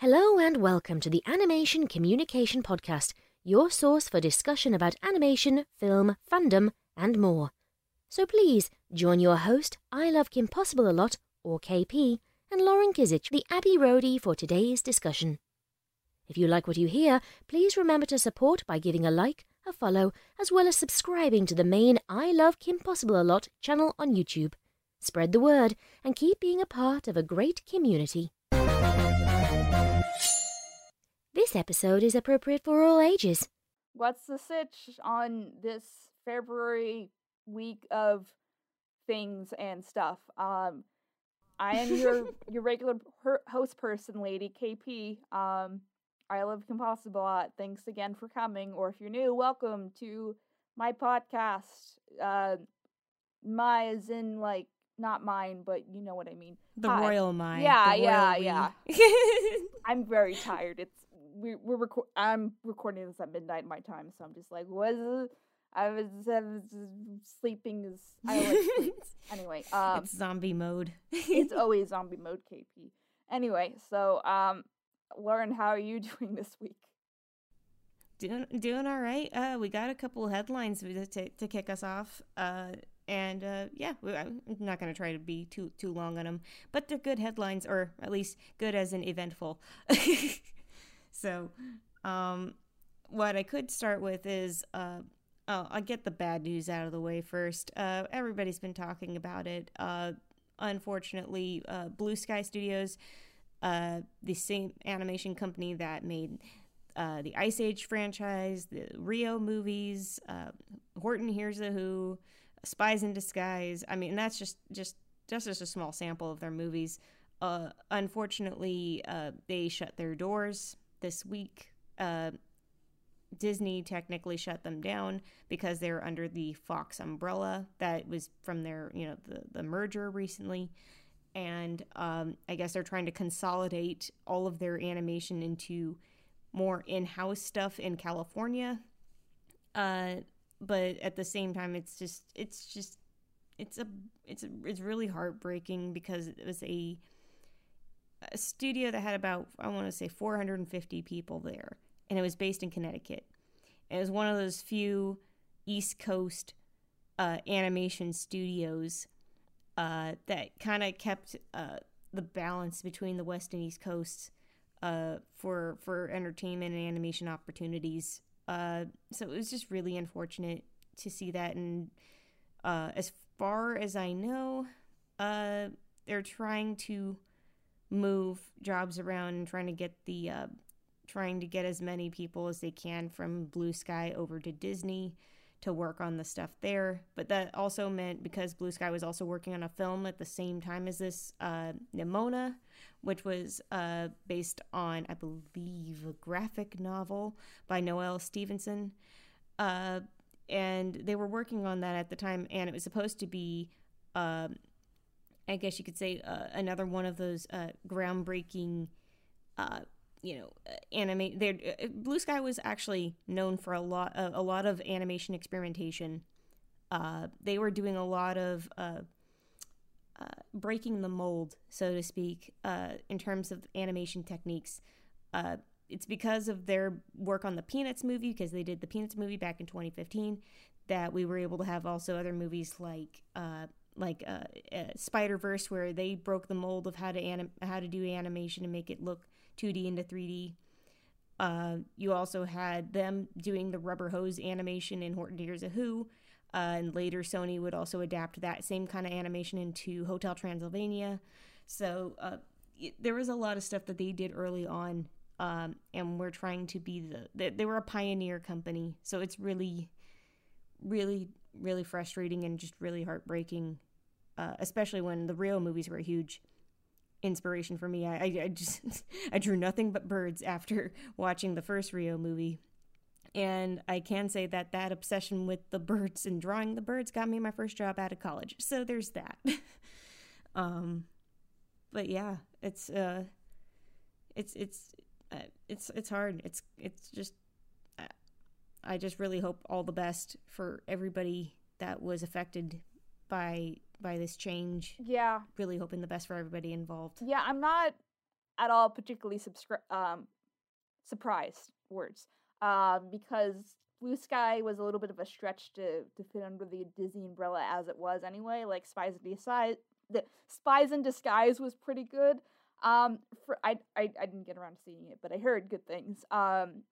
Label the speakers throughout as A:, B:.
A: Hello and welcome to the Animation Communication Podcast, your source for discussion about animation, film, fandom, and more. So please join your host, I Love Kim Possible a Lot, or KP, and Lauren Kizich, the Abbey Roadie, for today's discussion. If you like what you hear, please remember to support by giving a like, a follow, as well as subscribing to the main I Love Kim Possible a Lot channel on YouTube. Spread the word and keep being a part of a great community. This episode is appropriate for all ages.
B: What's the sitch on this February week of things and stuff? Um, I am your your regular host person, lady KP. Um, I love Kim Possible a lot. Thanks again for coming. Or if you're new, welcome to my podcast. Uh, my is in like not mine, but you know what I mean.
C: The
B: Hi.
C: royal mind.
B: Yeah, yeah, yeah. I'm very tired. It's we we're record. I'm recording this at midnight my time, so I'm just like, was I was, I was sleeping is I like sleep. anyway. Um,
C: it's zombie mode.
B: it's always zombie mode, KP. Anyway, so um, Lauren, how are you doing this week?
C: doing doing all right. Uh, we got a couple headlines to to, to kick us off. Uh, and uh, yeah, we, I'm not gonna try to be too too long on them, but they're good headlines, or at least good as an eventful. So, um, what I could start with is uh. Oh, I'll get the bad news out of the way first. Uh, everybody's been talking about it. Uh, unfortunately, uh, Blue Sky Studios, uh, the same animation company that made uh, the Ice Age franchise, the Rio movies, Horton Hears the Who, Spies in Disguise. I mean, that's just just just just a small sample of their movies. Unfortunately, they shut their doors this week. Uh, Disney technically shut them down because they're under the Fox umbrella that was from their, you know, the, the merger recently. And um, I guess they're trying to consolidate all of their animation into more in-house stuff in California. Uh, but at the same time, it's just, it's just, it's a, it's a, it's really heartbreaking because it was a, a studio that had about, I want to say, 450 people there and it was based in Connecticut. It was one of those few East Coast uh, animation studios uh, that kind of kept uh, the balance between the West and East Coasts uh, for for entertainment and animation opportunities. Uh, so it was just really unfortunate to see that. And uh, as far as I know, they're trying to move jobs around and trying to get the trying to get as many people as they can from Blue Sky over to Disney to work on the stuff there. But that also meant because Blue Sky was also working on a film at the same time as this, uh, Nimona, which was uh, based on, I believe, a graphic novel by Noelle Stevenson. Uh, and they were working on that at the time, and it was supposed to be. Um, I guess you could say uh, another one of those uh, groundbreaking uh, you know anime there blue sky was actually known for a lot a lot of animation experimentation. Uh, they were doing a lot of uh, uh, breaking the mold so to speak uh, in terms of animation techniques. Uh, it's because of their work on the peanuts movie because they did the peanuts movie back in 2015 that we were able to have also other movies like uh, like Spider Verse, where they broke the mold of how to anim- how to do animation and make it look 2D into 3D. Uh, you also had them doing the rubber hose animation in Horton Hears a Who, uh, and later Sony would also adapt that same kind of animation into Hotel Transylvania. So uh, there was a lot of stuff that they did early on, um, and we're trying to be the they, they were a pioneer company. So it's really, really, really frustrating and just really heartbreaking, uh, especially when the Rio movies were a huge inspiration for me. I, I, I just I drew nothing but birds after watching the first Rio movie. And I can say that that obsession with the birds and drawing the birds got me my first job out of college. So there's that. um, but yeah, it's uh, it's it's uh, it's it's hard. It's it's just uh, I just really hope all the best for everybody that was affected by by this change.
B: Yeah.
C: Really hoping the best for everybody involved.
B: Yeah, I'm not at all particularly subscri- um, surprised words um, because Blue Sky was a little bit of a stretch to, to fit under the Disney umbrella as it was anyway. Like Spies in Disguise, the Spies in Disguise was pretty good. Um, for I, I I didn't get around to seeing it, but I heard good things. Um,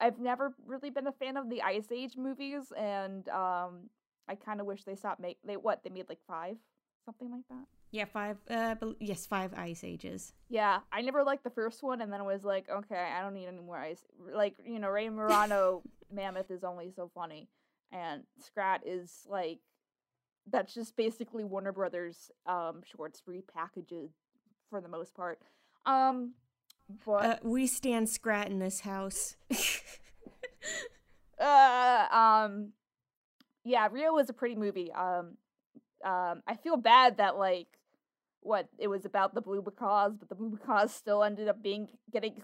B: I've never really been a fan of the Ice Age movies, and um, I kind of wish they stopped make they what they made like five, something like that.
C: Yeah, five. Uh, yes, five ice ages.
B: Yeah, I never liked the first one, and then I was like, okay, I don't need any more ice. Like you know, Ray Romano Mammoth is only so funny, and Scrat is like, that's just basically Warner Brothers um shorts repackages for the most part. Um, but
C: Uh, we stand Scrat in this house.
B: uh, um, yeah, Rio was a pretty movie. Um, um, I feel bad that like what it was about the blue macaws, but the blue macaws still ended up being getting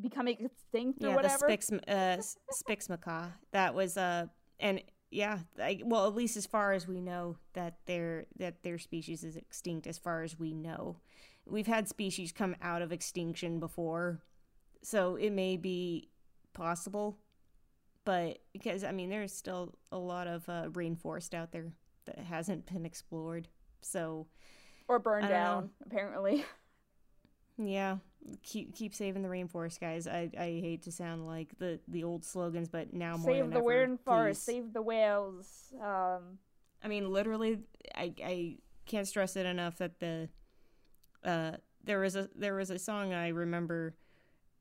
B: becoming extinct or
C: yeah,
B: whatever.
C: the Spix, uh, Spix macaw. That was uh, and yeah, like, well, at least as far as we know, that their that their species is extinct. As far as we know, we've had species come out of extinction before, so it may be possible. But because I mean, there's still a lot of uh, rainforest out there that hasn't been explored. So
B: or burned
C: don't know.
B: down, apparently.
C: Yeah, keep keep saving the rainforest, guys. I, I hate to sound like the the old slogans, but now more
B: save
C: than
B: the
C: ever,
B: rainforest, save the whales. Um,
C: I mean, literally, I I can't stress it enough that the uh there was a there was a song I remember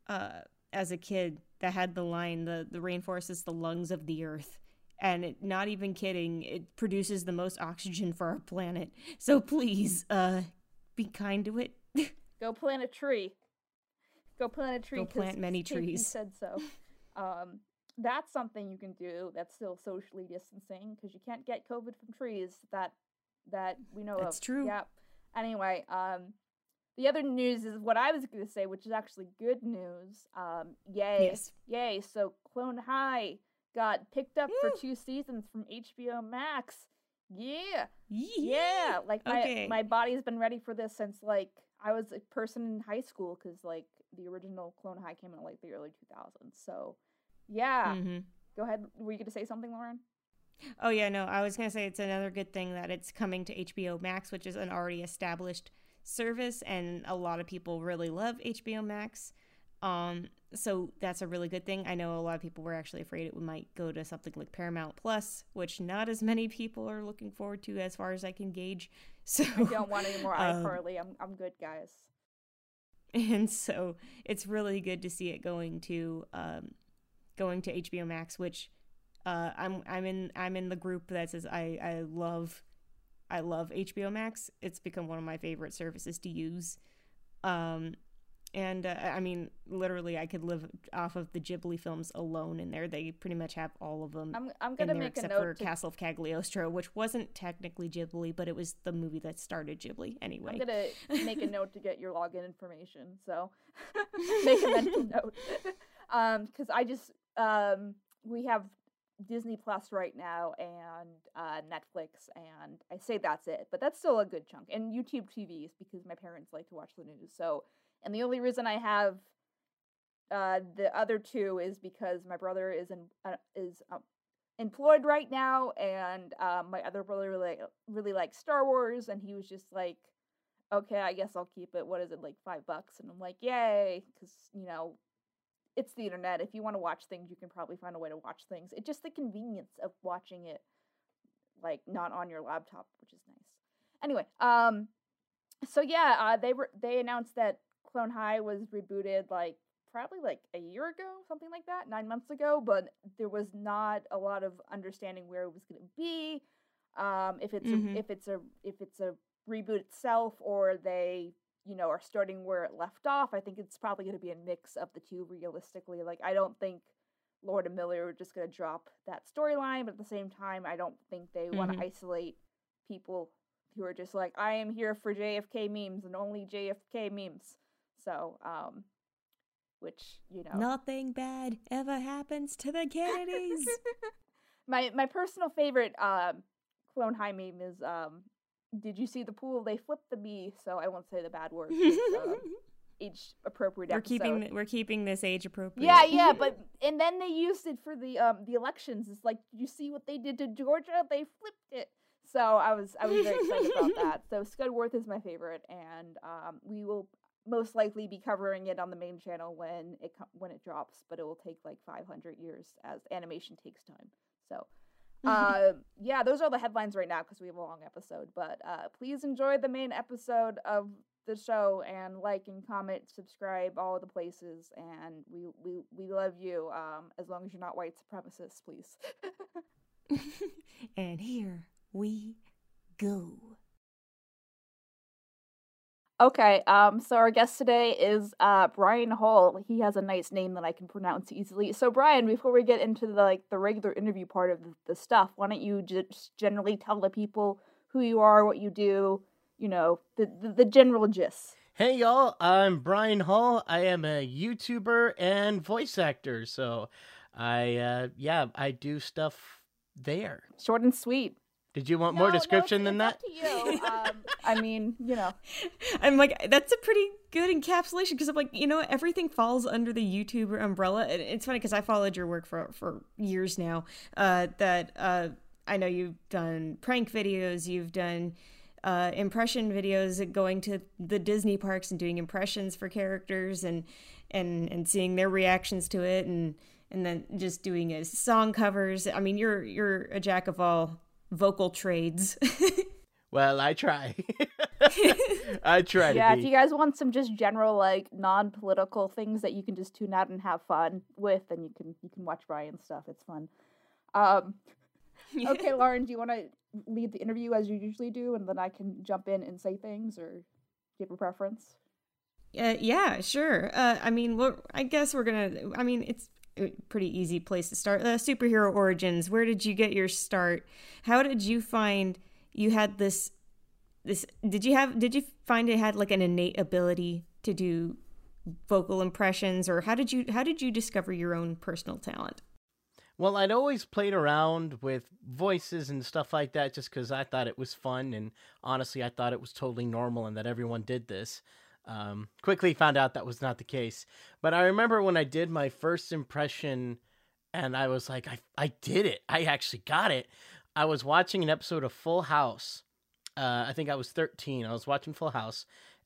C: uh as a kid that had the line the the rainforest is the lungs of the earth. And it, not even kidding, it produces the most oxygen for our planet. So please, uh, be kind to it.
B: go plant a tree. Go plant a tree.
C: go plant many trees.
B: said so. um, that's something you can do. That's still socially distancing because you can't get COVID from trees. That that we know
C: That's
B: of.
C: true.
B: Yep. Anyway, um, the other news is what I was going to say, which is actually good news. Um, yay,
C: Yes.
B: yay! So Clone High got picked up
C: Woo.
B: for two seasons from HBO Max. Yeah.
C: Yee.
B: Yeah, like my
C: Okay.
B: my body's been ready for this since like I was a person in high school because like the original Clone High came out like the early 2000s. So yeah,
C: Mhm.
B: go ahead. Were you gonna say something, Lauren?
C: Oh yeah, no, I was gonna say it's another good thing that it's coming to HBO Max, which is an already established service, and a lot of people really love HBO Max. Um, so that's a really good thing. I know a lot of people were actually afraid it might go to something like Paramount Plus, which not as many people are looking forward to, as far as I can gauge. So
B: I don't want any more
C: um,
B: iCarly. I'm I'm good, guys.
C: and so it's really good to see it going to um, going to HBO Max, which uh, I'm I'm in I'm in the group that says I I love I love HBO Max. It's become one of my favorite services to use. Um, and uh, I mean, literally, I could live off of the Ghibli films alone in there. They pretty much have all of them
B: I'm I'm gonna
C: there
B: make a
C: except for.
B: To,
C: Castle of Cagliostro, which wasn't technically Ghibli, but it was the movie that started Ghibli anyway.
B: I'm gonna make a note to get your login information. So make a mental note. Um, because I just um we have Disney Plus right now and uh, Netflix, and I say that's it, but that's still a good chunk. And YouTube TVs because my parents like to watch the news. So, and the only reason I have uh, the other two is because my brother is in uh, is um, employed right now, and um, my other brother really really likes Star Wars, and he was just like, okay, I guess I'll keep it. What is it like five bucks? And I'm like, yay, because you know it's the internet. If you want to watch things, you can probably find a way to watch things. It's just the convenience of watching it like not on your laptop, which is nice. Anyway, um so yeah, uh they were they announced that Clone High was rebooted like probably like a year ago, something like that, 9 months ago, but there was not a lot of understanding where it was going to be. Um if it's
C: Mhm.
B: a, if it's a if it's a reboot itself or they you know, are starting where it left off. I think it's probably going to be a mix of the two realistically. Like, I don't think Lord and Miller are just going to drop that storyline, but at the same time, I don't think they want
C: Mhm.
B: to isolate people who are just like, I am here for JFK memes and only JFK memes. So, um, which, you know.
C: Nothing bad ever happens to the Kennedys.
B: my my personal favorite um clone high meme is um did you see the pool they flipped the bee so i won't say the bad word um, age appropriate
C: We're
B: episode.
C: keeping we're keeping this age appropriate.
B: Yeah, yeah, but and then they used it for the um the elections. It's like you see what they did to Georgia? They flipped it. So I was I was very excited about that. So Scudworth is my favorite, and um we will most likely be covering it on the main channel when it when it drops. But it will take like 500 years as animation takes time. So. uh yeah those are the headlines right now because we have a long episode but uh please enjoy the main episode of the show and like and comment, subscribe, all the places, and we we we love you. Um, as long as you're not white supremacists, please.
C: and here we go.
B: Okay, um, so our guest today is uh Brian Hull. He has a nice name that I can pronounce easily. So Brian, before we get into the like the regular interview part of the, the stuff, why don't you just generally tell the people who you are, what you do, you know, the the, the general gist.
D: Hey y'all, I'm Brian Hull. I am a YouTuber and voice actor. So I uh yeah, I do stuff there.
B: Short and sweet.
D: Did you want more
B: No, no,
D: description than that?
B: to you. Um, I mean, you know.
C: I'm like, that's a pretty good encapsulation because I'm like, you know, everything falls under the YouTuber umbrella. And it's funny because I followed your work for for years now. Uh, that uh, I know you've done prank videos, you've done uh, impression videos, going to the Disney parks and doing impressions for characters and and and seeing their reactions to it, and and then just doing a song covers. I mean, you're you're a jack of all vocal trades.
D: Well, I try. I try
B: yeah,
D: to
B: if you guys want some just general like non-political things that you can just tune out and have fun with, then you can you can watch Brian's stuff. It's fun. Um, okay, Lauren, do you want to lead the interview as you usually do, and then I can jump in and say things, or do you have a preference?
C: Uh, yeah, sure. Uh, I mean, well, I guess we're gonna. I mean, it's a pretty easy place to start. Uh, superhero origins. Where did you get your start? How did you find you had this? This did you have? Did you find it had like an innate ability to do vocal impressions, or how did you how did you discover your own personal talent?
D: Well, I'd always played around with voices and stuff like that just because I thought it was fun. And honestly, I thought it was totally normal and that everyone did this. Um, quickly found out that was not the case. But I remember when I did my first impression and I was like, I, I did it. I actually got it. I was watching an episode of Full House. Uh, I think I was 13. I was watching Full House.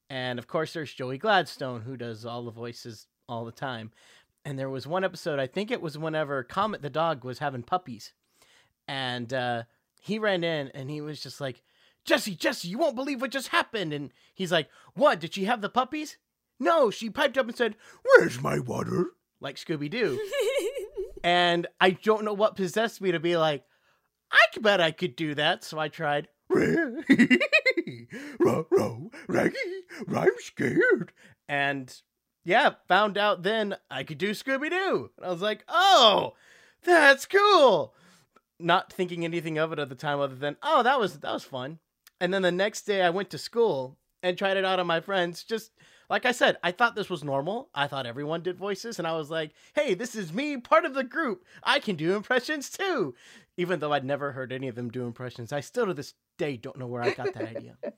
D: And of course, there's Joey Gladstone, who does all the voices all the time and there was one episode i think it was whenever comet the dog was having puppies and uh, he ran in and he was just like jesse jesse you won't believe what just happened and he's like what did she have the puppies no she piped up and said where's my water like scooby-doo and i don't know what possessed me to be like i bet i could do that so i tried row, row, raggy, I'm scared. And yeah, found out then I could do Scooby Doo. And I was like, oh, that's cool. Not thinking anything of it at the time other than, oh, that was that was fun. And then the next day I went to school and tried it out on my friends. Just like I said, I thought this was normal. I thought everyone did voices, and I was like, hey, this is me, part of the group. I can do impressions too. Even though I'd never heard any of them do impressions, I still to this day don't know where I got that idea.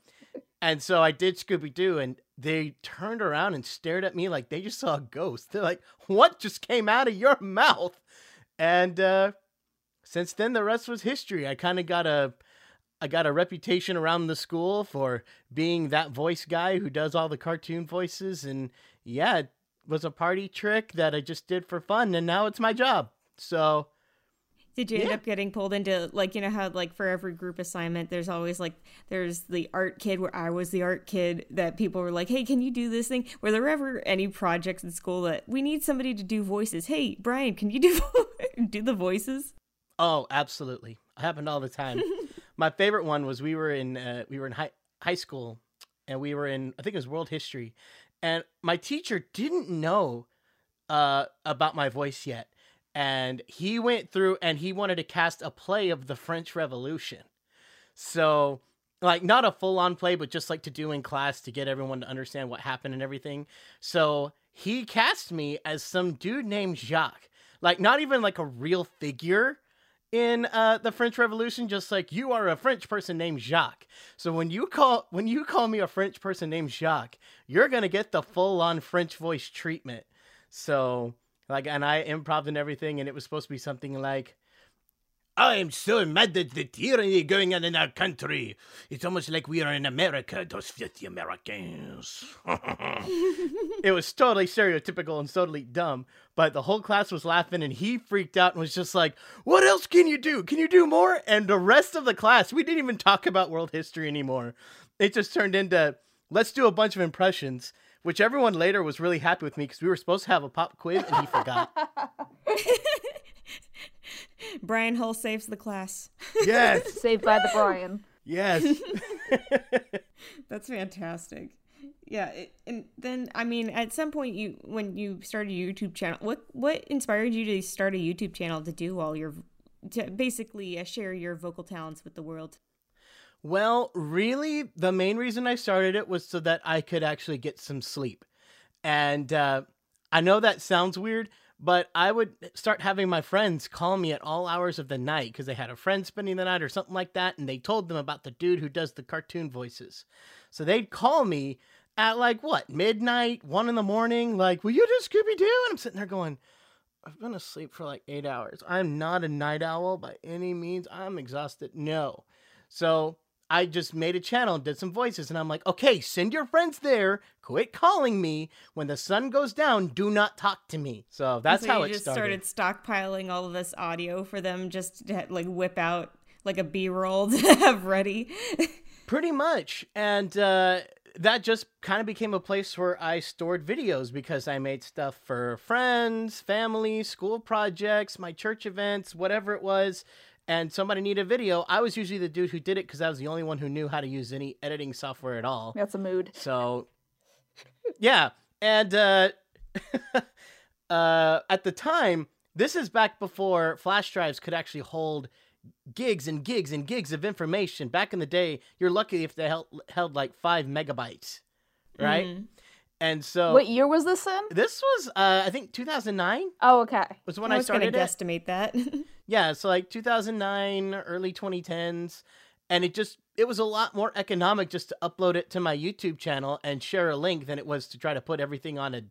D: And so I did Scooby Doo, and they turned around and stared at me like they just saw a ghost. They're like, "What just came out of your mouth?" And uh, since then, the rest was history. I kind of got a, I got a reputation around the school for being that voice guy who does all the cartoon voices, and yeah, it was a party trick that I just did for fun, and now it's my job. So
C: Did you end up getting pulled into like you know how like for every group assignment there's always like there's the art kid where I was the art kid that people were like, Hey, can you do this thing? Were there ever any projects in school that we need somebody to do voices? Hey, Brian, can you do do the voices?
D: Oh, absolutely. It happened all the time. My favorite one was we were in uh, we were in high high school and we were in I think it was world history and my teacher didn't know uh about my voice yet and he went through and he wanted to cast a play of the French Revolution. So like not a full on play but just like to do in class to get everyone to understand what happened and everything. So he cast me as some dude named Jacques. Like not even like a real figure in uh, the French Revolution, just like you are a French person named Jacques. So when you call when you call me a French person named Jacques, you're gonna get the full on French voice treatment. So like, and I improv and everything, and it was supposed to be something like. I am so mad at the tyranny going on in our country. It's almost like we are in America, those filthy Americans. it was totally stereotypical and totally dumb, but the whole class was laughing and he freaked out and was just like, What else can you do? Can you do more? And the rest of the class, we didn't even talk about world history anymore. It just turned into, Let's do a bunch of impressions, which everyone later was really happy with me because we were supposed to have a pop quiz and he forgot.
C: Brian Hull saves the class.
D: yes.
B: Saved by the Brian.
D: Yes.
C: That's fantastic. Yeah, it, and then I mean, at some point, you when you started a YouTube channel, what what inspired you to start a YouTube channel to do all your to basically uh, share your vocal talents with the world?
D: Well, really, the main reason I started it was so that I could actually get some sleep. And uh, I know that sounds weird, but I would start having my friends call me at all hours of the night because they had a friend spending the night or something like that, and they told them about the dude who does the cartoon voices. So they'd call me at like what midnight, one in the morning, like, "Will you do Scooby Doo?" And I'm sitting there going, "I've been asleep for like eight hours. I'm not a night owl by any means. I'm exhausted. No." So I just made a channel and did some voices, and I'm like, okay, send your friends there. Quit calling me when the sun goes down. Do not talk to me. So that's
C: so
D: how
C: you
D: it
C: just
D: started.
C: started stockpiling all of this audio for them, just to like whip out like a B-roll to have ready.
D: Pretty much, and uh, that just kind of became a place where I stored videos because I made stuff for friends, family, school projects, my church events, whatever it was and somebody needed a video, I was usually the dude who did it because I was the only one who knew how to use any editing software at all.
B: That's a mood.
D: So, yeah, and uh, uh, at the time, this is back before flash drives could actually hold gigs and gigs and gigs of information. Back in the day, you're lucky if they held, held like five megabytes, right?
C: Mhm.
D: And so,
B: What year was this in?
D: this was, uh, I think, 2009
B: Oh, okay.
D: was when
C: I
D: I,
C: was going
D: started
C: to
D: it.
C: guesstimate that.
D: Yeah, so like 2009, early 2010s, and it just it was a lot more economic just to upload it to my YouTube channel and share a link than it was to try to put everything on a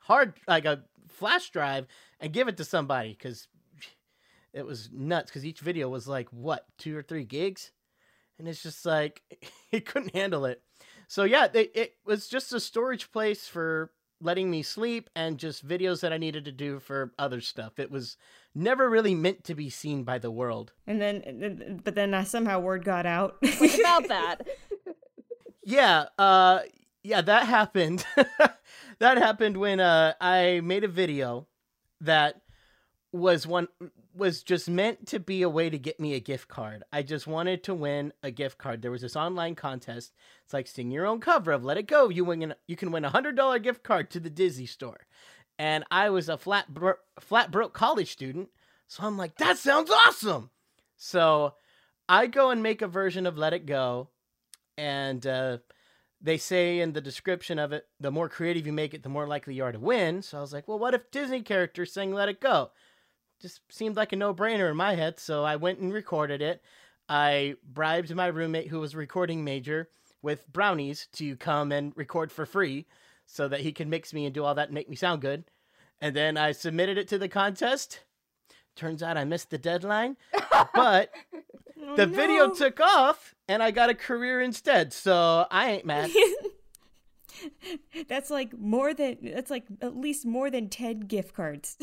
D: hard like a flash drive and give it to somebody cuz it was nuts cuz each video was like what, 2 or 3 gigs? And it's just like it couldn't handle it. So yeah, it, it was just a storage place for letting me sleep and just videos that I needed to do for other stuff. It was never really meant to be seen by the world.
C: and then, but then uh, somehow word got out.
B: What about that?
D: Yeah, uh yeah, that happened. that happened when uh I made a video that was one was just meant to be a way to get me a gift card. I just wanted to win a gift card. There was this online contest. It's like sing your own cover of Let It Go. You win you can win a hundred dollar gift card to the Disney store. And I was a flat bro- flat broke college student, so I'm like, that sounds awesome. So I go and make a version of Let It Go, and uh, they say in the description of it, the more creative you make it, the more likely you are to win. So I was like, well, what if Disney characters sang Let It Go? Just seemed like a no brainer in my head. So I went and recorded it. I bribed my roommate, who was recording major, with brownies to come and record for free so that he can mix me and do all that and make me sound good. And then I submitted it to the contest. Turns out I missed the deadline, but
C: Oh,
D: the video took off and I got a career instead. So I ain't mad.
C: that's like more than that's like at least more than 10 gift cards.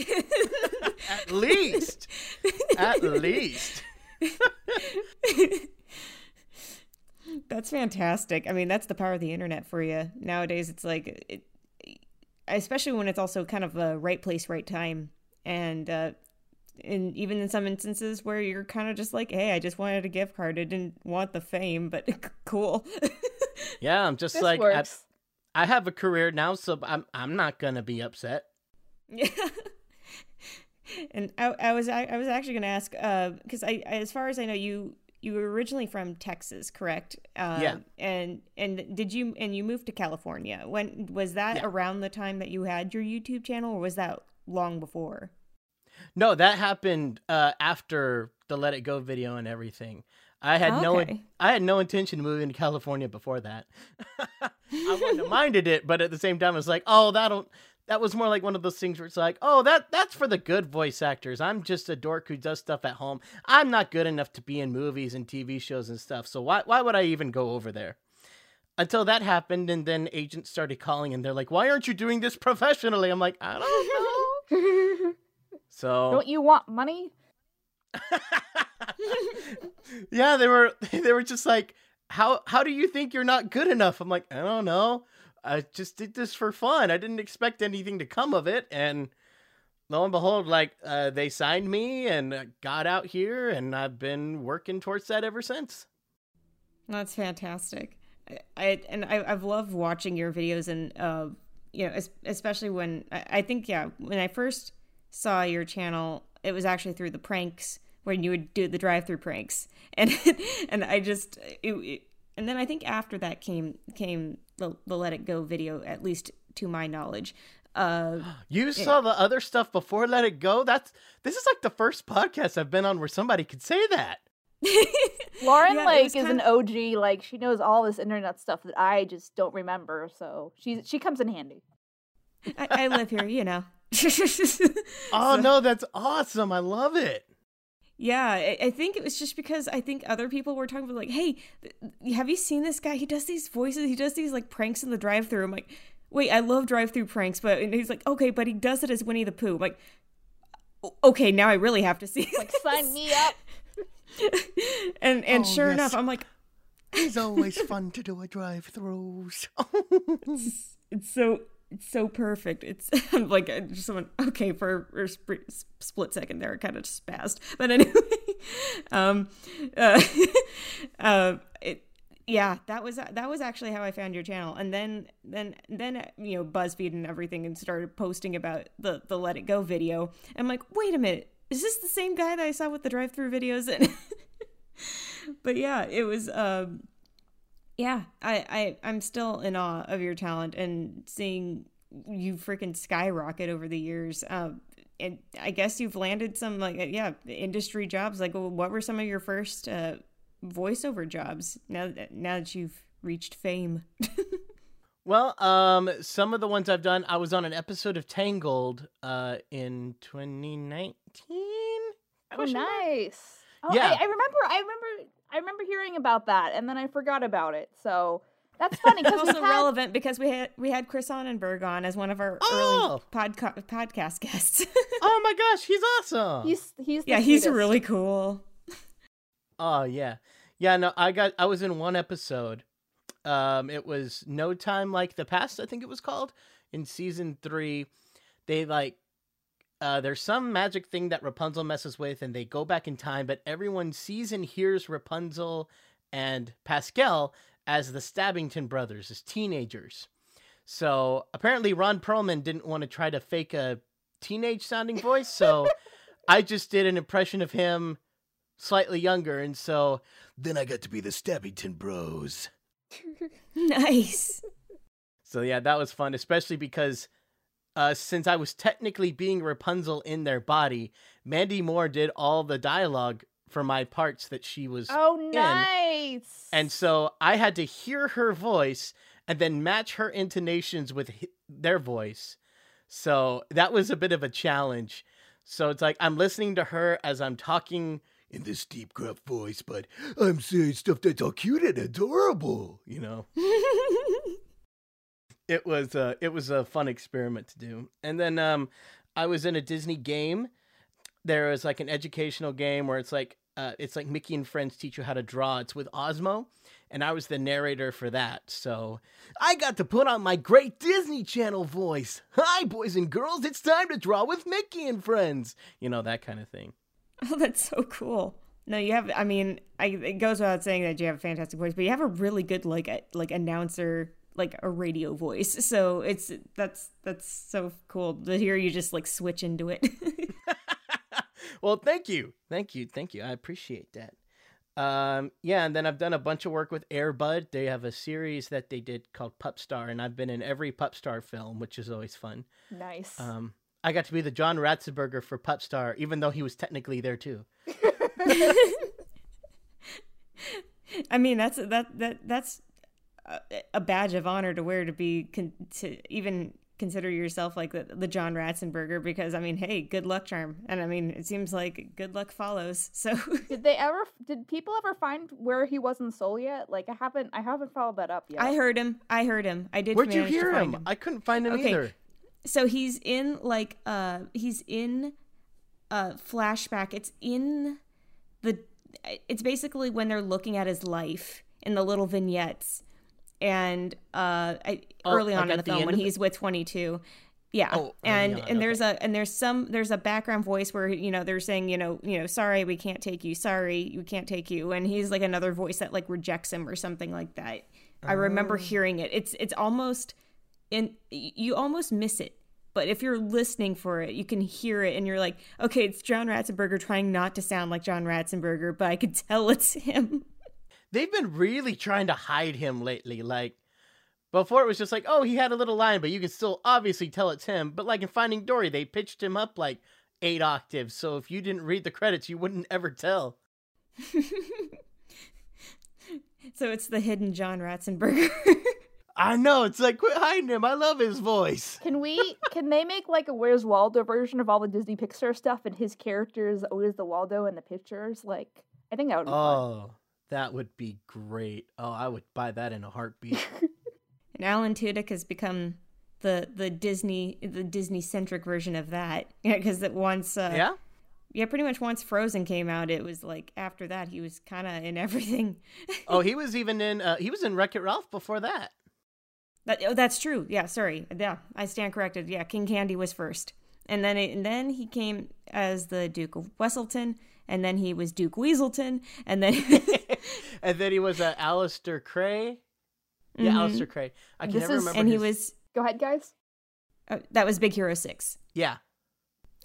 D: At least. At least.
C: That's fantastic. I mean, that's the power of the internet for you. Nowadays it's like it, especially when it's also kind of a right place, right time and uh and even in some instances where you're kind of just like, hey, I just wanted a gift card. I didn't want the fame, but cool.
D: Yeah, I'm just
B: This
D: like I. I have a career now, so I'm I'm not gonna be upset.
C: Yeah. and I, I was I, I was actually going to ask because I, I as far as I know you you were originally from Texas, correct? Uh,
D: Yeah.
C: And and did you and you moved to California? When was that
D: Yeah.
C: around the time that you had your YouTube channel, or was that long before?
D: No, that happened uh, after the Let It Go video and everything. I had no I had no intention of moving to California before that. I wouldn't have minded it, but at the same time, it's like, oh, that'll. That was more like one of those things where it's like, oh, that that's for the good voice actors. I'm just a dork who does stuff at home. I'm not good enough to be in movies and TV shows and stuff. So why why would I even go over there? Until that happened, and then agents started calling, and they're like, "Why aren't you doing this professionally?" I'm like, I don't know. So
B: Don't you want money?
D: yeah, they were they were just like, how how do you think you're not good enough? I'm like, I don't know. I just did this for fun. I didn't expect anything to come of it, and lo and behold, like uh, they signed me and uh, got out here, and I've been working towards that ever since.
C: That's fantastic. I, I and I, I've loved watching your videos and uh, you know, especially when I, I think yeah, when I first saw your channel, it was actually through the pranks when you would do the drive-through pranks, and and I just it, it- and then I think after that came came the, the Let It Go video, at least to my knowledge. Uh,
D: You saw the other stuff before Let It Go. That's this is like the first podcast I've been on where somebody could say that.
B: Lauren
C: Yeah, it
B: like
C: was
B: is
C: kind
B: an OG. Like she knows all this internet stuff that I just don't remember. So she's she comes in handy.
C: I, I live here, you know.
D: Oh
C: So-
D: no, that's awesome! I love it.
C: Yeah, I, I think it was just because I think other people were talking about like, "Hey, have you seen this guy? He does these voices. He does these like pranks in the drive-through." I'm like, "Wait, I love drive-through pranks," but and he's like, "Okay, but he does it as Winnie the Pooh." I'm like, "Okay, now I really have to see."
B: Like sign me up.
C: and and
D: Oh,
C: sure
D: yes.
C: enough, I'm like,
D: It's always fun to do a drive-throughs.
C: it's so it's so perfect. It's like I just okay for, for a sp- split second there, kind of spazzed. But anyway, um, uh, uh, it yeah, that was that was actually how I found your channel, and then then then uh, you know BuzzFeed and everything, and started posting about the the Let It Go video. I'm like, wait a minute, is this the same guy that I saw with the drive-through videos? And but yeah, it was. Um, yeah, I, I I'm still in awe of your talent and seeing you freaking skyrocket over the years. Um, and I guess you've landed some like uh, yeah industry jobs. Like, what were some of your first uh, voiceover jobs? Now that now that you've reached fame.
D: Well, um, some of the ones I've done, I was on an episode of Tangled, uh, in 2019.
B: Oh, nice. Oh,
D: Yeah.
B: I, I remember. I remember. I remember hearing about that, and then I forgot about it. So that's funny because
C: also relevant because we had we had Chris Sonnenburg on as one of our
D: Oh!
C: early podca- podcast guests.
D: Oh my gosh, he's awesome.
B: he's he's the
C: yeah, he's really cool.
D: Oh yeah, yeah. No, I got. I was in one episode. Um, it was No Time Like the Past. I think it was called in season three. They like. Uh, there's some magic thing that Rapunzel messes with, and they go back in time. But everyone sees and hears Rapunzel and Pascal as the Stabbington brothers, as teenagers. So apparently, Ron Perlman didn't want to try to fake a teenage sounding voice, so I just did an impression of him slightly younger, and so then I got to be the Stabbington Bros.
C: Nice.
D: So yeah, that was fun, especially because uh, since I was technically being Rapunzel in their body, Mandy Moore did all the dialogue for my parts that she was,
B: Oh, nice.
D: and so I had to hear her voice and then match her intonations with hi- their voice. So that was a bit of a challenge. So it's like I'm listening to her as I'm talking in this deep, gruff voice, but I'm saying stuff that's all cute and adorable, you know. it was uh, it was a fun experiment to do. And then um, I was in a Disney game. There was like an educational game where it's like uh, it's like Mickey and Friends teach you how to draw. It's with Osmo, and I was the narrator for that. So I got to put on my great Disney Channel voice. Hi, boys and girls! It's time to draw with Mickey and Friends. You know that kind of thing.
C: Oh, that's so cool. No, you have. I mean, I, it goes without saying that you have a fantastic voice, but you have a really good like a, like announcer, like a radio voice. So it's that's that's so cool to hear you just like switch into it.
D: well, thank you, thank you, thank you. I appreciate that. Um, yeah, and then I've done a bunch of work with Airbud. They have a series that they did called Pup Star, and I've been in every Pup Star film, which is always fun.
B: nice.
D: Um, I got to be the John Ratzenberger for Pup Star, even though he was technically there too.
C: I mean, that's that that that's a, a badge of honor to wear to be con- to even consider yourself like the, the John Ratzenberger because I mean, hey, good luck charm, and I mean, it seems like good luck follows. So
B: Did they ever? Did people ever find where he was in Soul yet? Like I haven't. I haven't followed that up yet.
C: I heard him. I heard him. I did.
D: Where'd you hear
C: find
D: him? I couldn't find him
C: Okay.
D: either.
C: so he's in like uh he's in a flashback it's in the it's basically when they're looking at his life in the little vignettes and uh I,
D: Oh,
C: early
D: like
C: on in the
D: at the
C: film when he's with 22 yeah.
D: Oh,
C: and
D: on,
C: and there's a and there's some there's a background voice where you know they're saying you know you know sorry we can't take you. Sorry we can't take you. And he's like another voice that like rejects him or something like that. I remember
D: Oh.
C: hearing it. It's it's almost and you almost miss it. But if you're listening for it, you can hear it, and you're like, okay, it's John Ratzenberger trying not to sound like John Ratzenberger, but I could tell it's him.
D: They've been really trying to hide him lately. Like before, it was just like, oh, he had a little line, but you can still obviously tell it's him. But like in Finding Dory, they pitched him up like eight octaves, so if you didn't read the credits, you wouldn't ever tell.
C: So it's the hidden John Ratzenberger.
D: I know. It's like quit hiding him. I love his voice.
B: Can we? Can they make like a Where's Waldo version of all the Disney Pixar stuff, and his character is always the Waldo in the pictures? Like, I think that would be fun.
D: Oh. That would be great. Oh, I would buy that in a heartbeat.
C: and Alan Tudyk has become the the Disney the Disney centric version of that. Yeah, because that once uh,
D: yeah.
C: yeah, pretty much once Frozen came out, it was like after that he was kind of in everything.
D: Oh, he was even in. Uh, he was in Wreck It Ralph before that.
C: That, oh, that's true. Yeah, sorry. Yeah, I stand corrected. Yeah, King Candy was first, and then it, and then he came as the Duke of Weselton, and then he was Duke Weaselton, and then
D: and then he was uh, Alistair Krei. Yeah,
C: Mhm.
D: Alistair Krei. I can
B: This
D: never
B: is-
D: remember.
C: and he was
B: Go ahead, guys.
C: uh, that was Big Hero Six,
D: Yeah.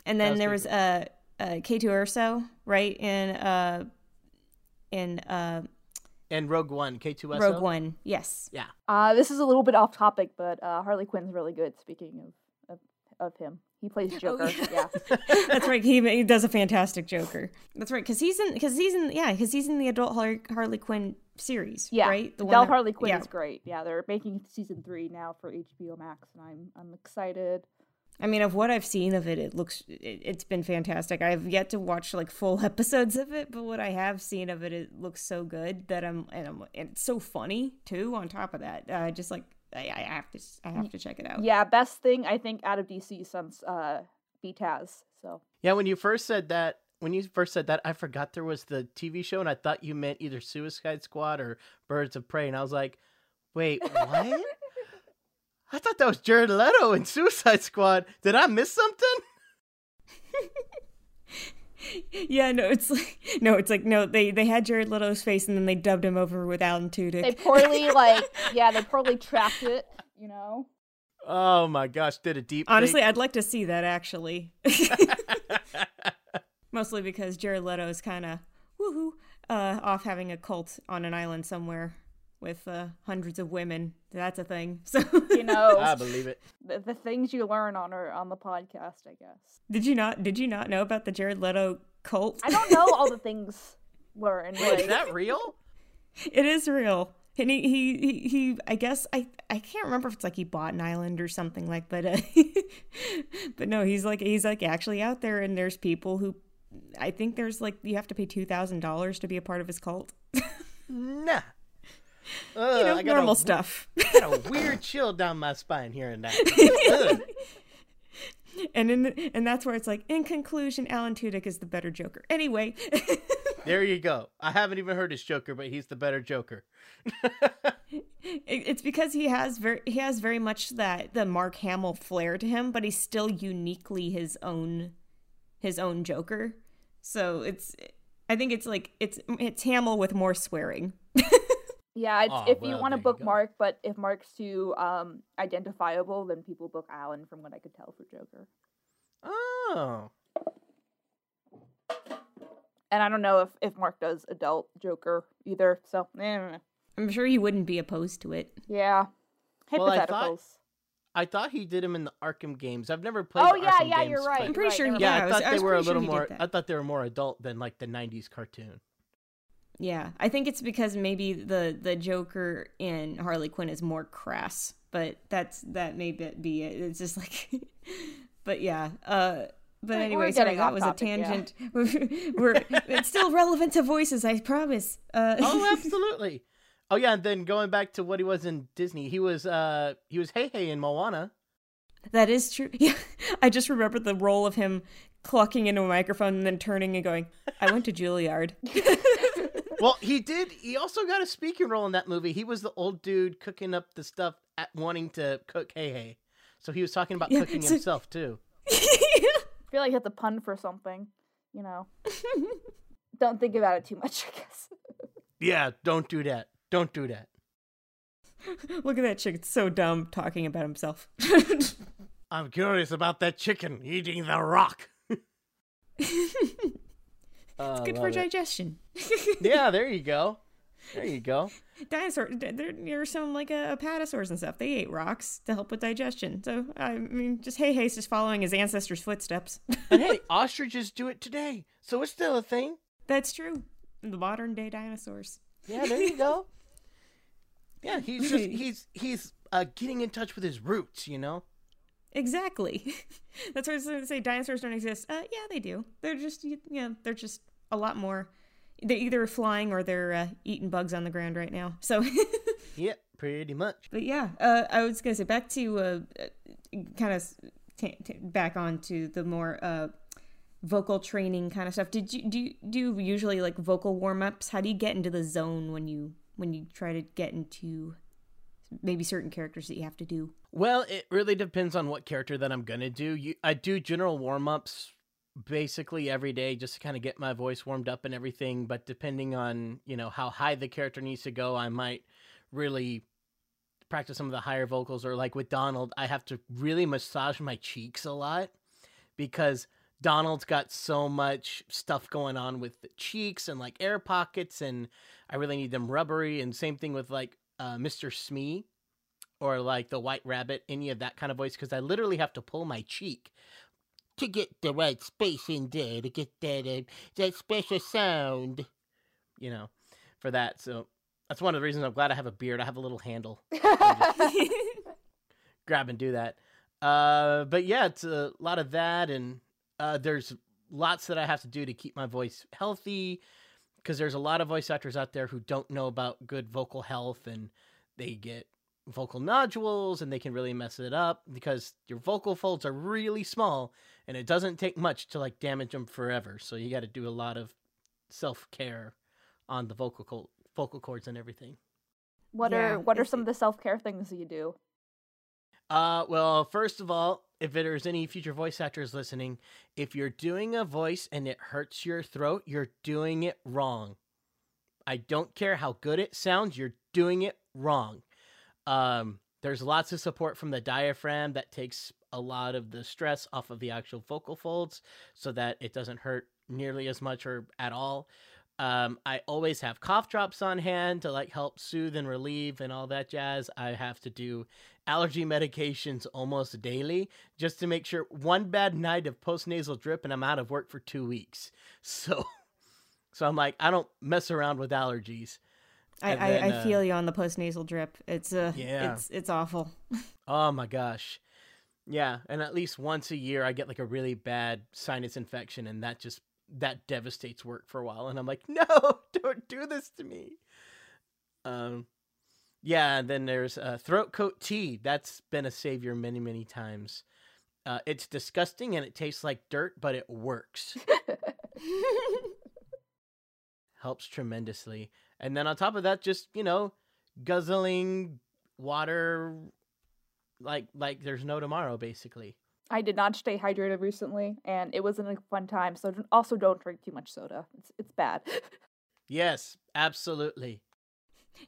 C: and then
D: was
C: there
D: Big
C: was uh, uh K2SO right in uh in uh
D: And Rogue One, K2SO.
C: Rogue One. Yes.
D: Yeah.
B: Uh, this is a little bit off topic, but uh, Harley Quinn's really good. Speaking of of, of him, he plays Joker.
C: yeah.
B: yeah.
C: That's right. He, he does a fantastic Joker. That's right. Because he's in. Because he's in. Yeah. Because he's in the adult Harley, Harley Quinn series.
B: Yeah,
C: Right.
B: The Del
C: that-
B: Harley Quinn
C: yeah.
B: is great. Yeah, they're making season three now for HBO Max, and I'm I'm excited.
C: I mean, of what I've seen of it, it looks it, it's been fantastic. I've yet to watch like full episodes of it, but what I have seen of it, it looks so good that I'm and, I'm, and it's so funny too. On top of that, uh, just like I, I have to I have to check it out.
B: Yeah, best thing I think out of DC since uh, BTAS. So
D: Yeah, when you first said that, when you first said that, I forgot there was the TV show, and I thought you meant either Suicide Squad or Birds of Prey, and I was like, wait, what? I thought that was Jared Leto in Suicide Squad. Did I miss something?
C: Yeah, no, it's like no, it's like no. They they had Jared Leto's face and then they dubbed him over with Alan Tudyk.
B: they poorly like yeah they poorly tracked it. You know.
D: Oh my gosh, did a deep
C: Honestly,
D: fake?
C: I'd like to see that actually. Mostly because Jared Leto is kind of woohoo uh, off having a cult on an island somewhere with uh, hundreds of women. That's a thing. So
B: You know
D: I believe it.
B: the, the things you learn on our on the podcast. I guess
C: did you not? Did you not know about the Jared Leto cult?
B: I don't know all the things learned.
D: Wait, is that real?
C: It is real. And he, he, he, he, I guess, I, I can't remember if it's like he bought an island or something like, but, uh, but no, he's like, he's like actually out there and there's people who, I think there's like, you have to pay $2,000 to be a part of his cult.
D: Nah.
C: You
D: uh,
C: know,
D: I got
C: normal
D: a,
C: stuff.
D: got a weird chill down my spine hearing that. Ugh.
C: and in, and that's where it's like, in conclusion, Alan Tudyk is the better Joker. Anyway.
D: There you go. I haven't even heard his Joker, but he's the better Joker.
C: It- it's because he has very he has very much that the Mark Hamill flair to him, but he's still uniquely his own his own Joker. So it's I think it's like it's it's Hamill with more swearing.
B: Yeah, it's,
D: Oh,
B: if you want to
D: there
B: book. Mark, but if Mark's too um, identifiable, then people book Alan, from what I could tell for Joker.
D: Oh.
B: And I don't know if, if Mark does adult Joker either. So, eh,
C: I'm sure he wouldn't be opposed to it.
B: yeah,
D: Well, I
B: hypotheticals.
D: thought- I thought he did him in the Arkham games. I've never played.
B: Oh,
D: the
B: yeah,
D: Arkham
B: yeah,
D: games,
B: you're right,
C: I'm pretty sure.
B: never
C: Yeah,
D: Yeah,
C: I,
D: I thought they were a
C: pretty sure
D: little more. I thought they were more adult than like the '90s cartoon.
C: Yeah, I think it's because maybe the the Joker in Harley Quinn is more crass, but that's that may be be it. It's just like, but yeah. Uh, but
B: We're- we're
C: anyway, sorry, that was
B: topic,
C: a
B: yeah.
C: tangent. We're, it's still relevant to voices, I promise. Uh,
D: Oh, absolutely. oh yeah, and then going back to what he was in Disney, he was uh he was Heihei in Moana.
C: that is true. Yeah, I just remember the role of him clucking into a microphone and then turning and going, "I went to Juilliard."
D: Well, he did. He also got a speaking role in that movie. He was the old dude cooking up the stuff at wanting to cook Heihei. So he was talking about
C: Yeah,
D: cooking
C: so-
D: himself too.
B: I feel like that's a pun for something. You know. Don't think about it too much. I guess.
D: Yeah, don't do that. Don't do that.
C: Look at that chick; it's so dumb talking about himself.
D: I'm curious about that chicken eating the rock.
C: It's ah, good for digestion.
D: Yeah, there you go. There you go.
C: Dinosaur, there, there's some like uh, apatosaurs and stuff. They ate rocks to help with digestion. So I mean, just Heihei's just following his ancestors' footsteps.
D: And hey, ostriches do it today, so it's still a thing.
C: That's true. The modern day dinosaurs.
D: Yeah, there you go. Yeah, he's just he's he's uh, getting in touch with his roots, you know.
C: Exactly. That's what I was going to say. Dinosaurs don't exist. Uh, yeah, they do. They're just yeah, they're just a lot more. They're either flying or they're uh, eating bugs on the ground right now. So.
D: Yep, pretty much.
C: But yeah, uh, I was gonna say back to uh, kind of t- t- back on to the more uh, vocal training kind of stuff. Did you do you, do you usually like vocal warm ups? How do you get into the zone when you when you try to get into maybe certain characters that you have to do?
D: Well, it really depends on what character that I'm gonna do. You, I do general warm ups basically every day just to kind of get my voice warmed up and everything. But depending on you know how high the character needs to go, I might really practice some of the higher vocals. Or like with Donald, I have to really massage my cheeks a lot because Donald's got so much stuff going on with the cheeks and like air pockets, and I really need them rubbery. And same thing with like uh, Mr. Smee or like the White Rabbit, any of that kind of voice, because I literally have to pull my cheek to get the right space in there to get that uh, that special sound, you know, for that. So that's one of the reasons I'm glad I have a beard. I have a little handle, grab and do that. Uh, but yeah, it's a lot of that, and uh, there's lots that I have to do to keep my voice healthy. Because there's a lot of voice actors out there who don't know about good vocal health, and they get vocal nodules and they can really mess it up because your vocal folds are really small and it doesn't take much to like damage them forever so you got to do a lot of self-care on the vocal col- vocal cords and everything.
B: What
C: Yeah,
B: are what are some of the self care things that you do?
D: uh well first of all if there's any future voice actors listening if you're doing a voice and it hurts your throat you're doing it wrong. I don't care how good it sounds you're doing it wrong. Um, there's lots of support from the diaphragm that takes a lot of the stress off of the actual vocal folds so that it doesn't hurt nearly as much or at all. Um, I always have cough drops on hand to like help soothe and relieve and all that jazz. I have to do allergy medications almost daily just to make sure one bad night of postnasal drip and I'm out of work for two weeks. So, so I'm like, I don't mess around with allergies.
C: I,
D: And
C: I,
D: then,
C: I
D: uh,
C: feel you on the post nasal drip. It's uh,
D: Yeah.
C: it's it's awful.
D: Oh my gosh. Yeah, and at least once a year I get like a really bad sinus infection and that just that devastates work for a while and I'm like, "No, don't do this to me." Um yeah, and then there's uh, throat coat tea. That's been a savior many, many times. Uh, it's disgusting and it tastes like dirt, but it works. Helps tremendously. And then on top of that, just you know, guzzling water like like there's no tomorrow basically
B: I did not stay hydrated recently, and it wasn't a fun time. So also don't drink too much soda. It's it's bad.
D: yes absolutely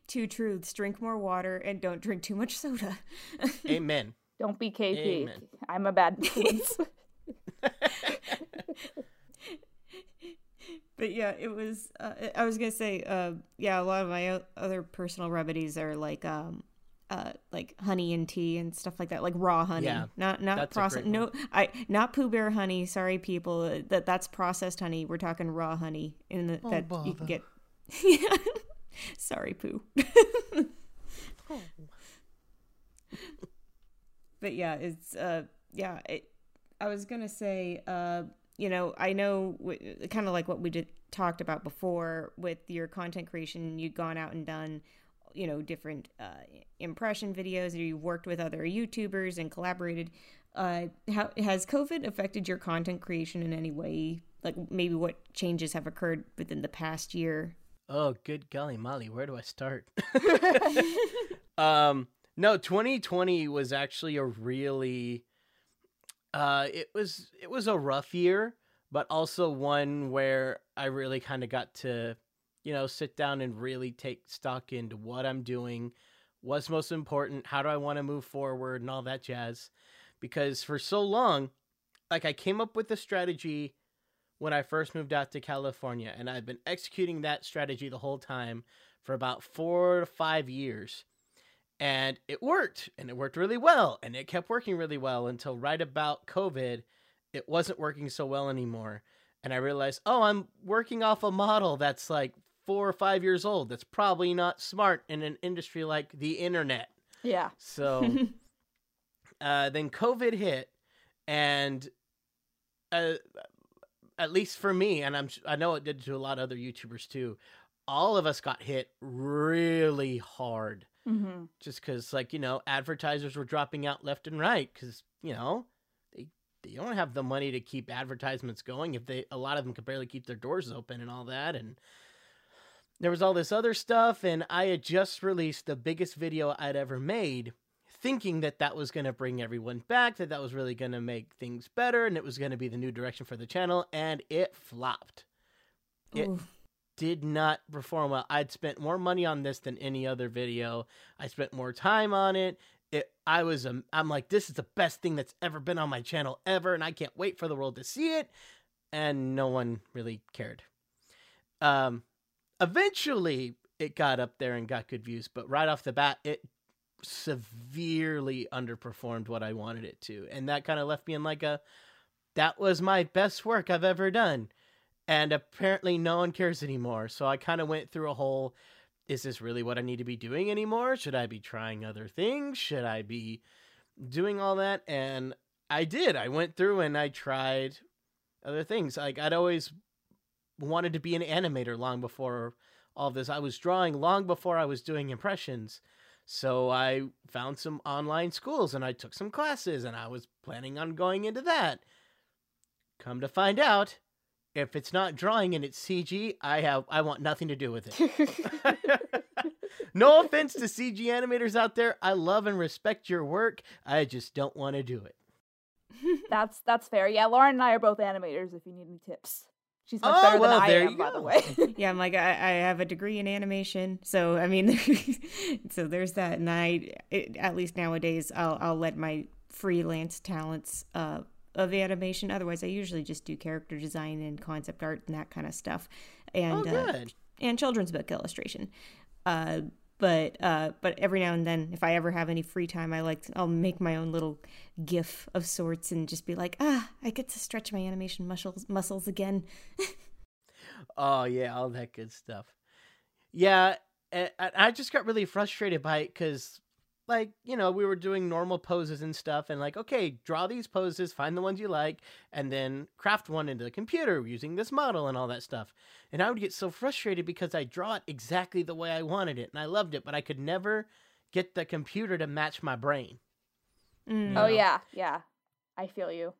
C: Two truths: drink more water and don't drink too much soda.
D: amen
B: don't be KP.
D: Amen.
B: I'm a bad influence.
C: but yeah, it was. Uh, I was gonna say, uh, yeah, a lot of my o- other personal remedies are like, um, uh, like honey and tea and stuff like that, like raw honey,
D: Yeah,
C: not not processed. No, I not Pooh Bear honey. Sorry, people, that that's processed honey. We're talking raw honey in the,
D: Oh,
C: that you can get. yeah. Sorry, Pooh. but yeah, it's uh yeah. It, I was gonna say uh you know I know w- kind of like what we did talked about before with your content creation. You'd gone out and done you know different uh, impression videos, or you've worked with other YouTubers and collaborated. Uh, how has COVID affected your content creation in any way? Like maybe what changes have occurred within the past year?
D: Oh, good golly molly, where do I start? um, no, 2020 was actually a really uh it was it was a rough year, but also one where I really kind of got to you know, sit down and really take stock into what I'm doing, what's most important, how do I want to move forward and all that jazz. Because for so long, like I came up with the strategy when I first moved out to California, and I've been executing that strategy the whole time for about four to five years. And it worked, and it worked really well, and it kept working really well until right about COVID, it wasn't working so well anymore. And I realized, oh, I'm working off a model that's like four or five years old. That's probably not smart in an industry like the internet.
B: yeah.
D: So uh, then COVID hit, and uh, at least for me, and I'm I know it did to a lot of other YouTubers too. All of us got hit really hard,
B: Mm-hmm.
D: just because like you know advertisers were dropping out left and right because you know they they don't have the money to keep advertisements going if they a lot of them could barely keep their doors open and all that and there was all this other stuff and i had just released the biggest video i'd ever made thinking that that was going to bring everyone back that that was really going to make things better and it was going to be the new direction for the channel and it flopped It-
C: Ooh.
D: did not perform well. I'd spent more money on this than any other video. I spent more time on it. It I was um, I'm like this is the best thing that's ever been on my channel ever and I can't wait for the world to see it and no one really cared. Um eventually it got up there and got good views, but right off the bat it severely underperformed what I wanted it to. And that kind of left me in like a that was my best work I've ever done and apparently no one cares anymore. So I kind of went through a whole is this really what I need to be doing anymore? Should I be trying other things? Should I be doing all that? And I did. I went through and I tried other things. Like I'd always wanted to be an animator long before all this. I was drawing long before I was doing impressions. So I found some online schools and I took some classes and I was planning on going into that. Come to find out, if it's not drawing and it's CG, I have I want nothing to do with it. no offense to CG animators out there. I love and respect your work. I just don't want to do it.
B: That's that's fair. Yeah, Lauren and I are both animators. If you need any tips, she's much
D: Oh,
B: better
D: well,
B: than I
D: there
B: am,
D: you
B: by the way.
C: yeah, I'm like I, I have a degree in animation, so I mean, so there's that, and I it, at least nowadays I'll I'll let my freelance talents uh, of animation. Otherwise, I usually just do character design and concept art and that kind of stuff, and
D: oh,
C: uh, and children's book illustration. Uh, but uh, but every now and then, if I ever have any free time, I like I'll make my own little GIF of sorts and just be like, ah, I get to stretch my animation muscles muscles again.
D: Oh yeah, all that good stuff. Yeah, I just got really frustrated by it because, like, you know, we were doing normal poses and stuff, and like, okay, draw these poses, find the ones you like, and then craft one into the computer using this model and all that stuff. And I would get so frustrated because I draw it exactly the way I wanted it, and I loved it, but I could never get the computer to match my brain.
C: Mm.
B: oh
D: Yeah.
B: yeah, yeah. I feel you.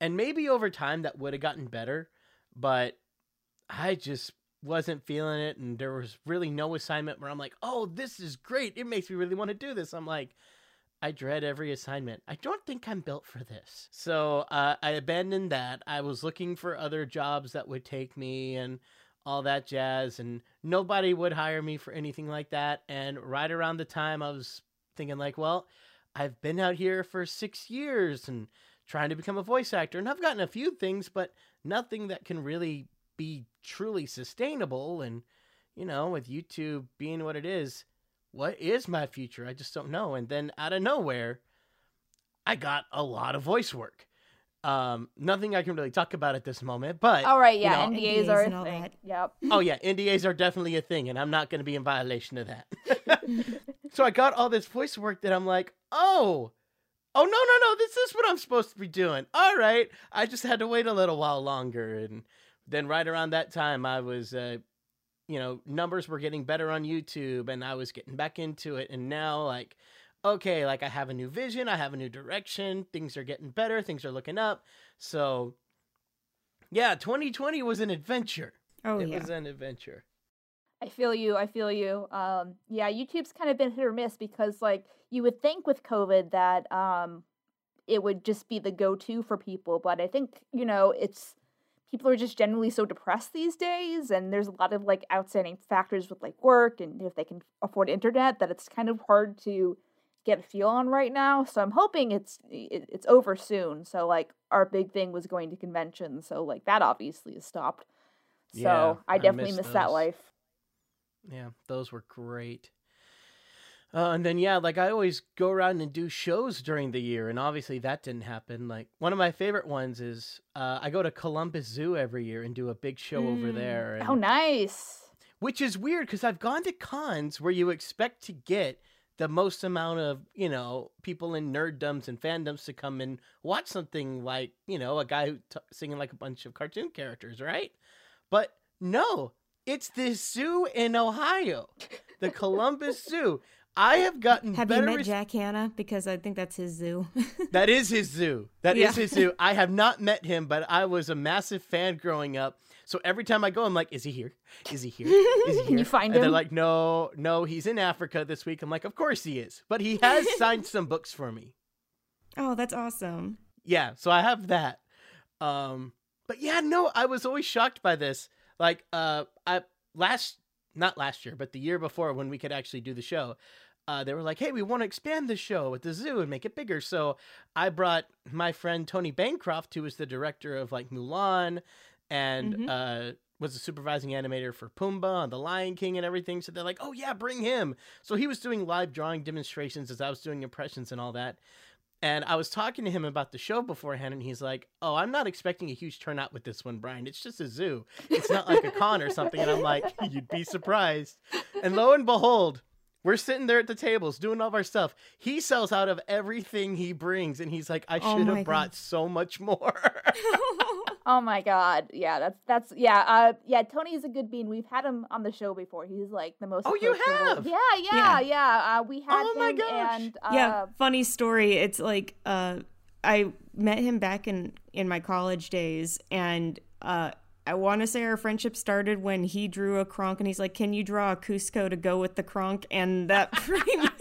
D: and maybe over time that would have gotten better but i just wasn't feeling it and there was really no assignment where i'm like oh this is great. It makes me really want to do this. I'm like i dread every assignment. I don't think i'm built for this. So uh, i abandoned that. I was looking for other jobs that would take me and all that jazz and nobody would hire me for anything like that and right around the time i was thinking like well i've been out here for six years and trying to become a voice actor and I've gotten a few things but nothing that can really be truly sustainable and you know with YouTube being what it is what is my future? I just don't know. And then out of nowhere, I got a lot of voice work. Um, nothing I can really talk about at this moment, but
B: All right, yeah,
C: know,
B: NDAs,
C: NDAs
B: are a thing.
C: that.
B: Yep.
D: oh yeah, NDAs are definitely a thing, and I'm not going to be in violation of that. so I got all this voice work that I'm like, oh, oh no no no, this is what I'm supposed to be doing. All right, I just had to wait a little while longer, and then right around that time, I was, uh, you know, numbers were getting better on YouTube, and I was getting back into it, and now like. Okay, like I have a new vision, I have a new direction, things are getting better, things are looking up. So, yeah, 2020 was an adventure
C: Oh
D: it
C: yeah.
D: was an adventure.
B: I feel you. I feel you. Um, yeah, YouTube's kind of been hit or miss because, like, you would think with COVID that um, it would just be the go-to for people, but I think you know it's people are just generally so depressed these days, and there's a lot of like outstanding factors with like work and if they can afford internet that it's kind of hard to get a feel on right now. So I'm hoping it's it, it's over soon. So like our big thing was going to conventions, so like that obviously is stopped. So
D: Yeah,
B: I
D: I
B: definitely
D: miss
B: miss that life.
D: Yeah, those were great. Uh, and then yeah, like I always go around and do shows during the year, and obviously that didn't happen. Like one of my favorite ones is uh, I go to Columbus Zoo every year and do a big show over
C: Mm.
D: there. And,
B: Oh, nice.
D: which is weird because I've gone to cons where you expect to get the most amount of you know people in nerddoms and fandoms to come and watch something like you know a guy who t- singing like a bunch of cartoon characters, right? But no, it's this zoo in Ohio, the Columbus Zoo. I have gotten
C: Have you met
D: res-
C: Jack Hanna? Because I think that's his zoo.
D: that is his zoo. That is
C: Yeah.
D: his zoo. I have not met him, but I was a massive fan growing up. So every time I go, I'm like, is he here? Is he here? Is he here?
B: you find
D: and they're like, no, no, he's in Africa this week. I'm like, of course he is. But he has signed some books for me.
C: oh, that's awesome.
D: Yeah, so I have that. Um, but yeah, no, I was always shocked by this. Like, uh, I last not last year, but the year before when we could actually do the show, uh, they were like, "Hey, we want to expand the show at the zoo and make it bigger." So I brought my friend Tony Bancroft, who was the director of like Mulan, and
C: Mhm.
D: uh, was the supervising animator for Pumbaa and The Lion King and everything. So they're like, "Oh yeah, bring him." So he was doing live drawing demonstrations as I was doing impressions and all that. And I was talking to him about the show beforehand, and he's like, "Oh, I'm not expecting a huge turnout with this one, Brian. It's just a zoo. It's not like a con or something." And I'm like, "You'd be surprised." And lo and behold, we're sitting there at the tables doing all of our stuff. He sells out of everything he brings, and he's like, "I
C: Oh
D: should
C: my
D: have brought
C: God.
D: so much more."
B: Oh my god. Yeah, that's that's yeah, uh yeah, Tony's a good bean. We've had him on the show before. He's like the most
D: Oh, you have?
B: Yeah, yeah,
C: Yeah.
B: yeah. Uh we had
D: Oh my gosh.
B: and uh
C: yeah, funny story. It's like uh, I met him back in in my college days, and uh, I want to say our friendship started when he drew a Kronk, and he's like, "Can you draw a Kuzco to go with the Kronk?" And that pretty much.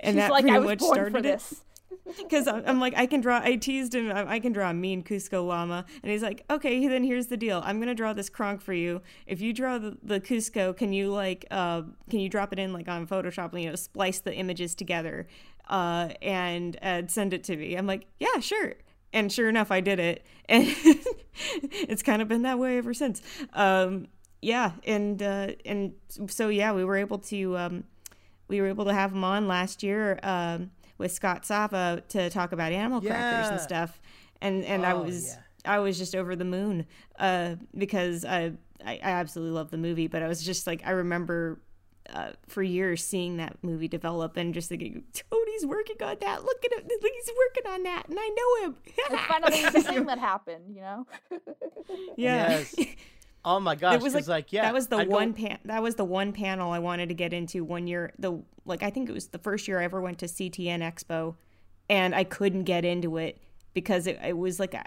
C: And
B: she's
C: that
B: like
C: pretty
B: I was
C: much started it.
B: this.
C: Because I'm, like, I can draw. I teased him. I, can draw a mean Kuzco llama, and he's like, okay, then here's the deal. I'm gonna draw this Kronk for you. If you draw the, the Kuzco, can you like, uh, can you drop it in like on Photoshop and you know splice the images together, uh, and uh, send it to me? I'm like, yeah, sure. And sure enough, I did it, and it's kind of been that way ever since. Um, yeah, and uh, and so yeah, we were able to. Um, we were able to have him on last year um, with Scott Sava to talk about animal crackers and stuff, and and I
D: Oh,
C: was
D: yeah.
C: I was just over the moon uh, because I, I I absolutely love the movie, but I was just like I remember. Uh, for years, seeing that movie develop and just thinking, Tony's working on that. Look at him; he's working on that, and I know him.
B: It's finally the thing that happened, you know?
C: yeah.
D: Yes. Oh my gosh!
C: it was
D: 'cause,
C: like,
D: like, yeah,
C: that was the
D: I'd go-
C: one pan that was the one panel I wanted to get into one year the like I think it was the first year I ever went to CTN Expo and I couldn't get into it because it, it was like a,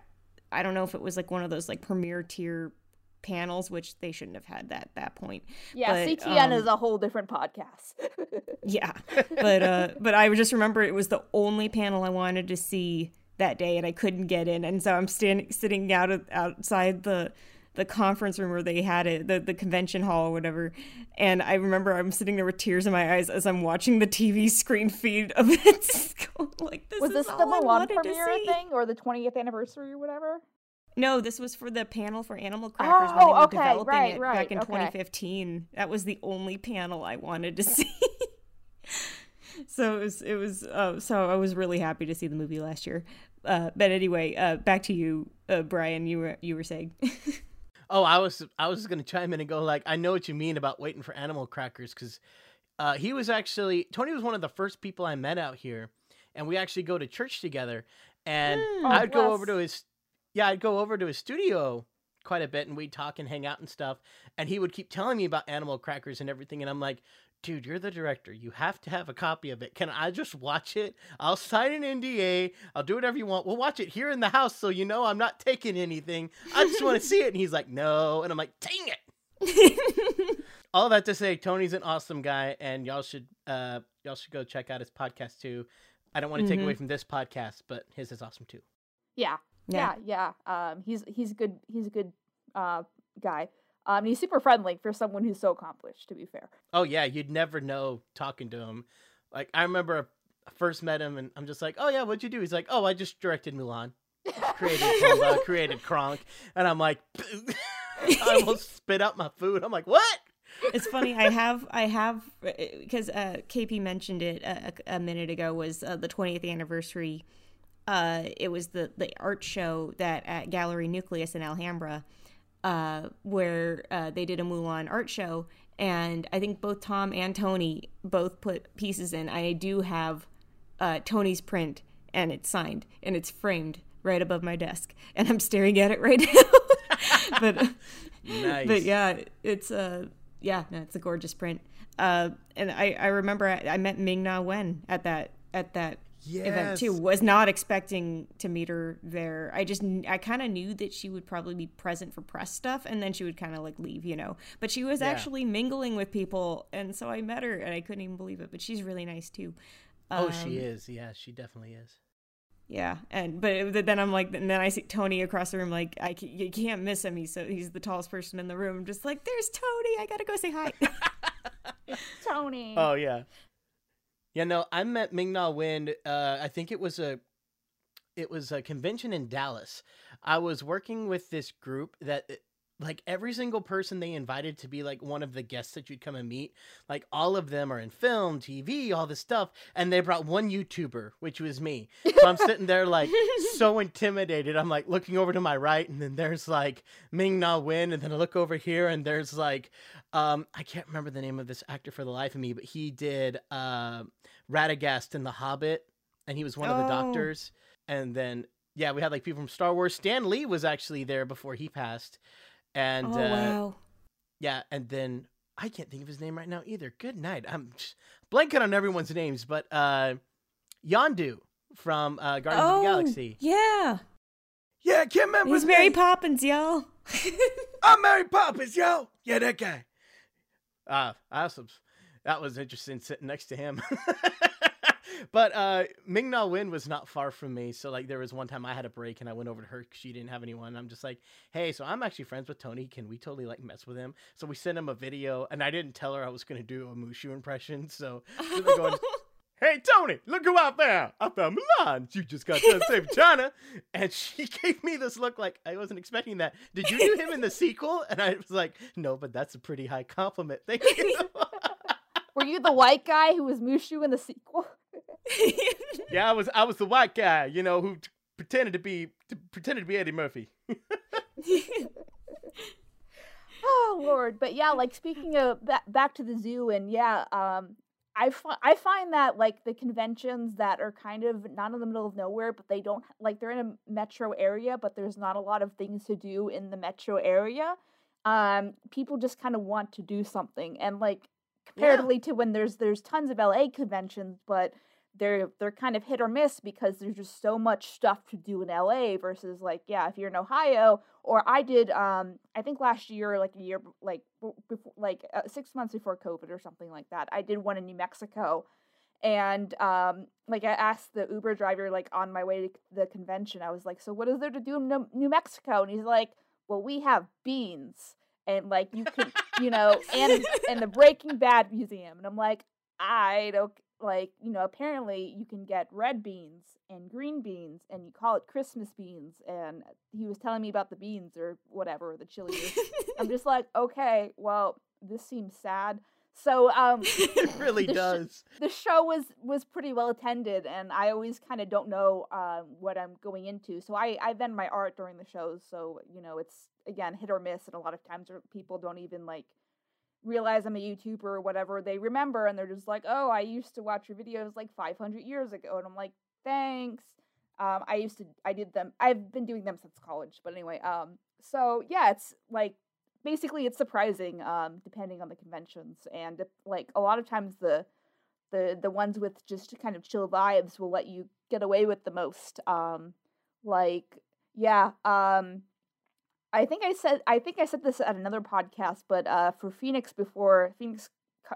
C: I don't know if it was like one of those like premier tier panels which they shouldn't have had that at that point.
B: Yeah,
C: But,
B: CTN
C: um,
B: is a whole different podcast.
C: yeah but uh but I just remember it was the only panel I wanted to see that day and I couldn't get in. And so I'm standing sitting out of, outside the the conference room where they had it the, the convention hall or whatever. And I remember I'm sitting there with tears in my eyes as I'm watching the TV screen feed of it. Like this
B: was
C: is
B: this the
C: Mulan
B: premiere thing or the 20th anniversary or whatever?
C: No, this was for the panel for Animal Crackers when
B: Oh,
C: they were
B: okay,
C: developing
B: right,
C: it
B: right,
C: back in
B: okay.
C: 2015. That was the only panel I wanted to see. so it was it was uh, so I was really happy to see the movie last year. Uh, but anyway, uh, back to you, uh, Brian. You were you were saying.
D: Oh, I was I was gonna chime in and go like I know what you mean about waiting for animal crackers because uh, he was actually Tony was one of the first people I met out here, and we actually go to church together, and
C: Mm.
B: Oh,
D: I'd go over to his yeah I'd go over to his studio quite a bit and we'd talk and hang out and stuff, and he would keep telling me about animal crackers and everything, and I'm like. Dude, you're the director. You have to have a copy of it. Can I just watch it? I'll sign an NDA. I'll do whatever you want. We'll watch it here in the house so you know I'm not taking anything. I just want to see it. And he's like, no. And I'm like, dang it. All that to say, Tony's an awesome guy, and y'all should uh y'all should go check out his podcast too. I don't want to take
C: Mhm.
D: away from this podcast, but his is awesome too.
B: Yeah, yeah, yeah. Um, he's he's a good he's a good uh guy. Um, he's super friendly for someone who's so accomplished. To be fair.
D: Oh yeah, you'd never know talking to him. Like I remember I first met him, and I'm just like, oh yeah, what'd you do? He's like, oh, I just directed Mulan, created Pumbaa, created Kronk, and I'm like, I almost spit out my food. I'm like, what?
C: it's funny. I have, I have, because uh, KP mentioned it a, a minute ago. Was uh, the 20th anniversary? Uh, it was the the art show that at Gallery Nucleus in Alhambra, uh, where uh, they did a Mulan art show, and I think both Tom and Tony both put pieces in. I do have uh, Tony's print, and it's signed, and it's framed right above my desk, and I'm staring at it right now. but
D: Nice.
C: but yeah, it's uh yeah, no, it's a gorgeous print. Uh, and I I remember I, I met Ming Na Wen at that at that event too. Was not expecting to meet her there. I just I kind of knew that she would probably be present for press stuff, and then she would kind of like leave, you know. But she was
D: Yeah.
C: actually mingling with people, and so I met her, and I couldn't even believe it. But she's really nice too.
D: Oh, she
C: Um,
D: is. Yeah, she definitely is.
C: Yeah, and but then I'm like, and then I see Tony across the room. Like, I ca- you can't miss him. He's so he's the tallest person in the room. I'm just like, there's Tony. I gotta go say hi.
B: Tony.
D: Oh yeah. Yeah, no, I met Ming Na Wen. Uh, I think it was a, it was a convention in Dallas. I was working with this group that, like, every single person they invited to be like one of the guests that you'd come and meet, like all of them are in film, TV, all this stuff, and they brought one YouTuber, which was me. So I'm sitting there like so intimidated. I'm like looking over to my right, and then there's like Ming Na Wen, and then I look over here, and there's like um, I can't remember the name of this actor for the life of me, but he did uh, Radagast in The Hobbit, and he was one of the
C: Oh.
D: doctors. And then, yeah, we had like people from Star Wars. Stan Lee was actually there before he passed, and
C: oh
D: uh,
C: wow.
D: yeah, and then I can't think of his name right now either. Good night. I'm blanking on everyone's names, but uh, Yondu from uh, Guardians of the Galaxy.
C: Oh, Yeah,
D: Yeah, I can't remember.
C: he's Mary
D: name.
C: Poppins, y'all.
D: I'm Mary Poppins, yo. Yeah, that guy. Ah, awesome. That was interesting sitting next to him. but uh Ming Na Wen was not far from me, so like there was one time I had a break and I went over to her 'cause she didn't have anyone. I'm just like, hey, so I'm actually friends with Tony. Can we totally like mess with him? So we sent him a video, and I didn't tell her I was gonna do a Mushu impression. So, going, Hey Tony, look who I found! I found Mulan. You just got done saving China, and she gave me this look like I wasn't expecting that. Did you do him in the sequel? And I was like, no, but that's a pretty high compliment. Thank you.
B: Were you the white guy who was Mushu in the sequel?
D: yeah, I was I was the white guy, you know, who t- pretended to be t- pretended to be Eddie Murphy.
B: Oh Lord, but yeah, like speaking of ba- back to the zoo, and yeah, um, I fi- I find that like the conventions that are kind of not in the middle of nowhere, but they don't like they're in a metro area, but there's not a lot of things to do in the metro area. Um, people just kind of want to do something, and like comparatively to when there's there's tons of LA conventions, but they're they're kind of hit or miss because there's just so much stuff to do in LA versus like yeah if you're in Ohio or I did um I think last year like a year like before like uh, 6 months before covid or something like that I did one in New Mexico and um like I asked the Uber driver like on my way to the convention I was like so what is there to do in New- New Mexico? And he's like well we have beans and like you can you know and and the Breaking Bad museum. And I'm like I don't like you know apparently you can get red beans and green beans and you call it christmas beans and he was telling me about the beans or whatever the chili i'm just like okay well this seems sad. So um
D: it really
B: the sh-
D: does.
B: the show was was pretty well attended and i always kind of don't know um, what i'm going into. So i i vend my art during the shows so you know it's again hit or miss and a lot of times er, people don't even like realize i'm a youtuber or whatever they remember and they're just like oh i used to watch your videos like 500 years ago. And i'm like thanks. Um, i used to i did them i've been doing them since college but anyway um so yeah it's like basically it's surprising um depending on the conventions and like a lot of times the the the ones with just kind of chill vibes will let you get away with the most um like yeah um i think i said i think i said this at another podcast but uh for phoenix before phoenix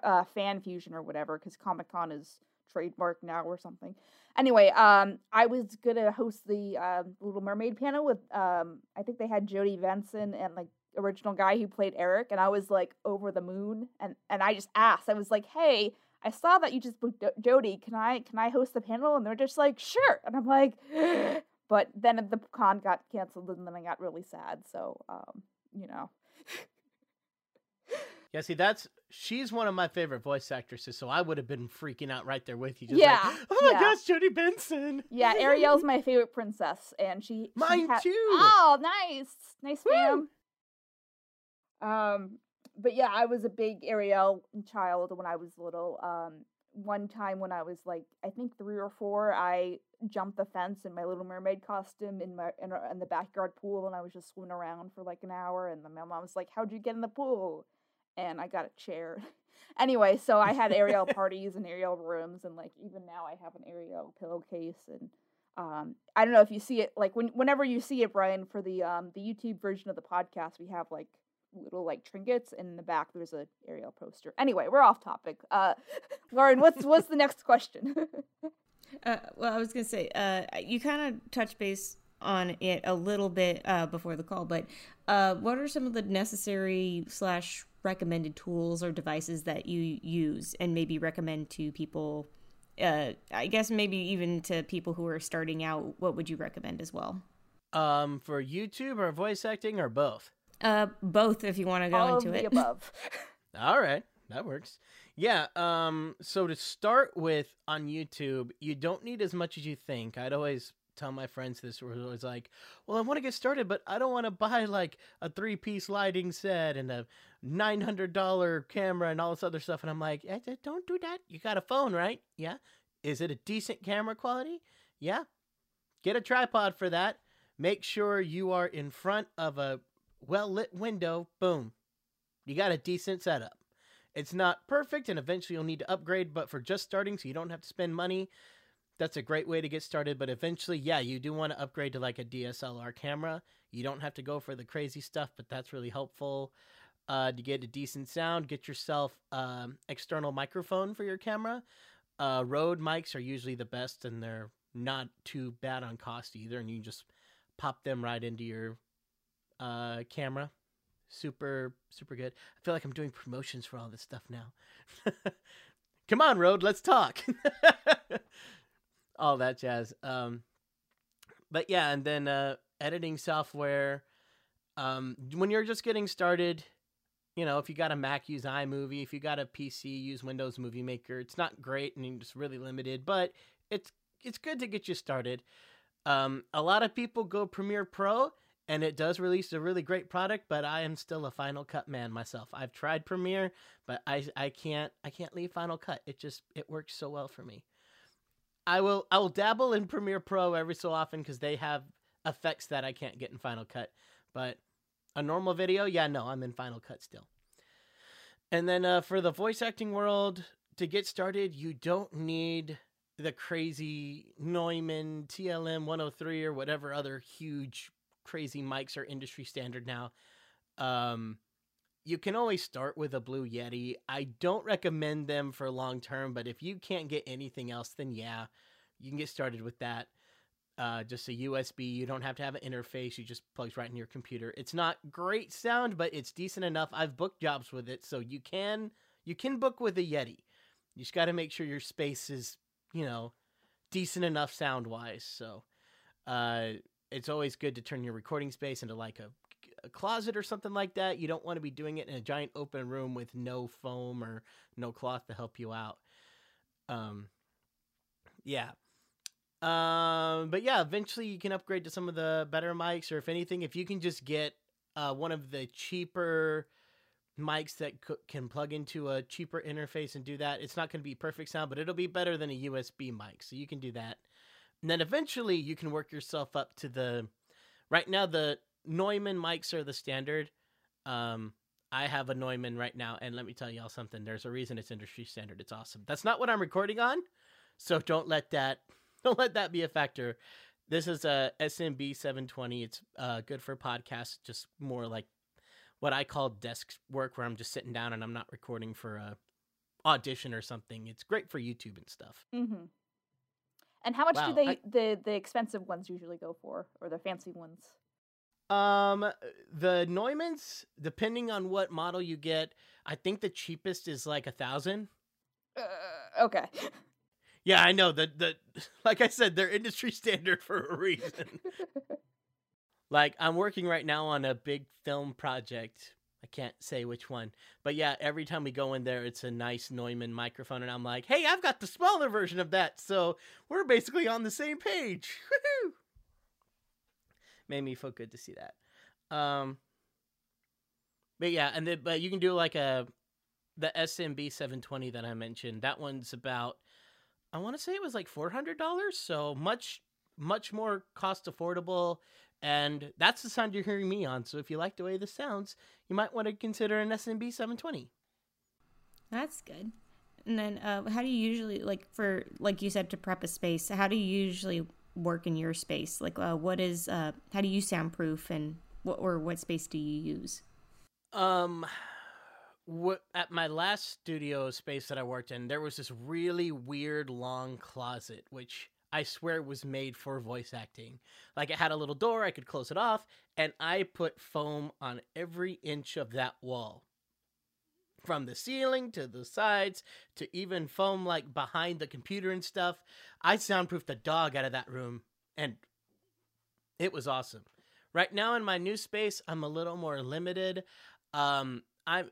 B: uh fan fusion or whatever because comic-con is trademark now or something anyway um i was gonna host the um little mermaid panel with um i think they had Jodi Benson and like original guy who played eric and i was like over the moon and and i just asked i was like hey I saw that you just booked Jodi. Can I can I host the panel? And they're just like, sure. And I'm like, but then the con got canceled, and then I got really sad. So, um, you know,
D: Yeah, see, that's she's one of my favorite voice actresses, so I would have been freaking out right there with you. Just
B: Yeah,
D: like, oh my
B: yeah.
D: gosh, Jodi Benson.
B: yeah, Ariel's my favorite princess, and she she
D: Mine
B: ha-
D: too.
B: Oh, nice, nice
D: Woo.
B: fam. Um, but yeah, I was a big Ariel child when I was little. Um, one time when I was like, I think three or four, I jumped the fence in my Little Mermaid costume in my in, in the backyard pool, and I was just swimming around for like an hour. And then my mom was like, "How'd you get in the pool?" And I got a chair. anyway, so I had Ariel parties and Ariel rooms, and like even now I have an Ariel pillowcase and. Um, I don't know if you see it like when whenever you see it, Brian, for the um the YouTube version of the podcast, we have like little like trinkets and in the back there's a Ariel poster. Anyway, we're off topic. Uh Lauren, what's what's the next question?
C: Uh, well, I was gonna say, uh, you kind of touched base on it a little bit uh, before the call, but uh, what are some of the necessary slash recommended tools or devices that you use and maybe recommend to people? Uh, I guess maybe even to people who are starting out. What would you recommend as well?
D: Um, for YouTube or voice acting or both?
C: Uh, both, if you want to go
B: All
C: into
B: of the
C: it.
B: above.
D: All right, that works. Yeah. Um. So to start with on YouTube, you don't need as much as you think. I'd always tell my friends this. Was like, "Well, I want to get started, but I don't want to buy like a three-piece lighting set and a nine hundred dollar camera and all this other stuff." And I'm like, eh, "Don't do that. You got a phone, right? Yeah. Is it a decent camera quality? Yeah. Get a tripod for that. Make sure you are in front of a well lit window. Boom. You got a decent setup. It's not perfect and eventually you'll need to upgrade, but for just starting so you don't have to spend money, that's a great way to get started. But eventually, yeah, you do want to upgrade to like a DSLR camera. You don't have to go for the crazy stuff, but that's really helpful. Uh, to get a decent sound, get yourself um, external microphone for your camera. Uh, Rode mics are usually the best, and they're not too bad on cost either. And you just pop them right into your uh, camera. Super, super good. I feel like I'm doing promotions for all this stuff now. Come on, Rode, let's talk. all that jazz. Um, but yeah, and then uh, editing software. Um, when you're just getting started, you know, if you got a Mac, use iMovie. If you got a PC, use Windows Movie Maker. It's not great and it's really limited, but it's it's good to get you started. Um, a lot of people go Premiere Pro, and it does release a really great product. But I am still a Final Cut man myself. I've tried Premiere, but I I can't I can't leave Final Cut. It just it works so well for me. I will I will dabble in Premiere Pro every so often because they have effects that I can't get in Final Cut. But a normal video, yeah, no, I'm in Final Cut still. And then uh, for the voice acting world, to get started, you don't need the crazy Neumann TLM 103 or whatever other huge crazy mics are industry standard now. Um, you can always start with a Blue Yeti. I don't recommend them for long term, but if you can't get anything else, then yeah, you can get started with that. Uh, just a USB. You don't have to have an interface. You just plugs right in your computer. It's not great sound, but it's decent enough. I've booked jobs with it, so you can you can book with a Yeti. You just got to make sure your space is, you know, decent enough sound wise. So, uh, it's always good to turn your recording space into like a, a closet or something like that. You don't want to be doing it in a giant open room with no foam or no cloth to help you out. Um, yeah. Um, but yeah, eventually you can upgrade to some of the better mics, or if anything, if you can just get uh, one of the cheaper mics that c- can plug into a cheaper interface and do that, it's not going to be perfect sound, but it'll be better than a USB mic. So you can do that. And then eventually you can work yourself up to the. Right now, the Neumann mics are the standard. Um, I have a Neumann right now, and let me tell y'all something. There's a reason it's industry standard. It's awesome. That's not what I'm recording on, so don't let that don't let that be a factor. This is a SMB 720. It's uh, good for podcasts, just more like what I call desk work, where I'm just sitting down and I'm not recording for a audition or something. It's great for YouTube and stuff.
B: Mm-hmm. And how much
D: Wow,
B: do they
D: I-
B: the the expensive ones usually go for, or the fancy ones?
D: Um, the Neumanns, depending on what model you get, I think the cheapest is like a thousand.
B: Uh, okay.
D: Yeah, I know that the like I said, they're industry standard for a reason. like I'm working right now on a big film project. I can't say which one, but yeah, every time we go in there, it's a nice Neumann microphone, and I'm like, "Hey, I've got the smaller version of that, so we're basically on the same page." Woohoo! Made me feel good to see that. Um, but yeah, and then but you can do like a the SMB 720 that I mentioned. That one's about I want to say it was like four hundred dollars, so much much more cost affordable. And that's the sound you're hearing me on. So if you like the way this sounds, you might want to consider an SMB 720.
C: That's good. And then, uh, how do you usually like for like you said to prep a space? How do you usually work in your space? Like, uh, what is uh, how do you soundproof and what or what space do you use?
D: Um, what at my last studio space that I worked in, there was this really weird long closet, which I swear it was made for voice acting. Like it had a little door, I could close it off, and I put foam on every inch of that wall. From the ceiling to the sides to even foam like behind the computer and stuff. I soundproofed the dog out of that room and it was awesome. Right now in my new space, I'm a little more limited. Um, I'm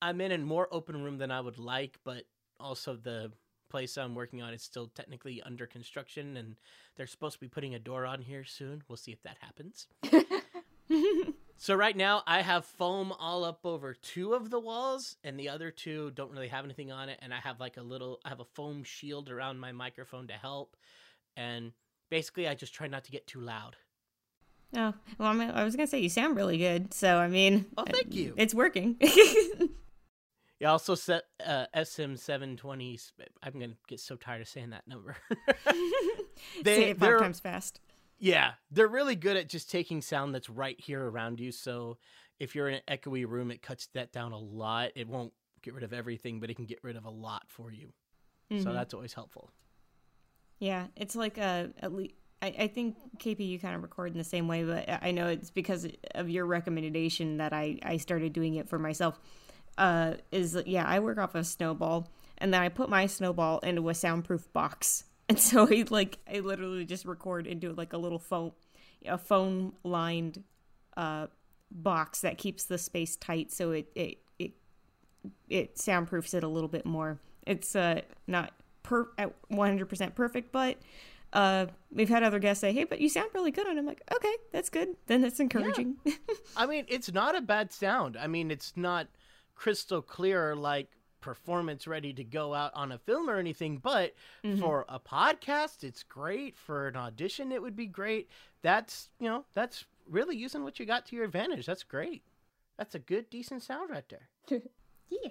D: I'm in a more open room than I would like, but also the place I'm working on is still technically under construction, and they're supposed to be putting a door on here soon. We'll see if that happens. so right now, I have foam all up over two of the walls, and the other two don't really have anything on it. And I have like a little, I have a foam shield around my microphone to help, and basically, I just try not to get too loud.
C: Oh, well, I, mean, I was gonna say you sound really good. So I mean,
D: Oh, thank uh, you.
C: It's working.
D: You also set uh, SM720s. I'm gonna get so tired of saying that number. They-
C: Say it five times fast.
D: Yeah, they're really good at just taking sound that's right here around you. So if you're in an echoey room, it cuts that down a lot. It won't get rid of everything, but it can get rid of a lot for you. So
C: Mhm.
D: that's always helpful.
C: Yeah, it's like a at least. I, I think KP you kind of record in the same way, but I know it's because of your recommendation that I I started doing it for myself. Uh, is yeah, I work off of Snowball, and then I put my Snowball into a soundproof box, and so I like I literally just record into like a little phone, a phone lined, uh, box that keeps the space tight, so it it it it soundproofs it a little bit more. It's uh not per at 100% perfect, but uh we've had other guests say, "Hey, but you sound really good." And I'm like, "Okay, that's good. Then that's encouraging."
D: I mean, it's not a bad sound. I mean, it's not crystal clear like performance ready to go out on a film or anything, but mm-hmm. for a podcast, it's great. For an audition, it would be great. That's, you know, that's really using what you got to your advantage. That's great. That's a good, decent sound right there.
C: yeah.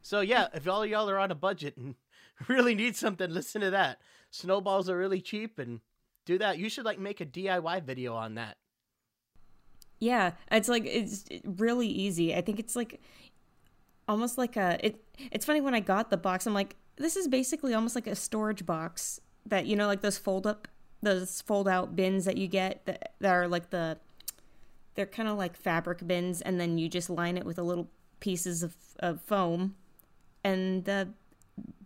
D: So yeah, if all y'all are on a budget and really need something, listen to that. Snowballs are really cheap and do that. You should like make a DIY video on that.
C: Yeah, it's like it's really easy. I think it's like almost like a it it's funny when I got the box, I'm like, this is basically almost like a storage box that you know like those fold up those fold out bins that you get that, that are like the they're kind of like fabric bins and then you just line it with a little pieces of, of foam and the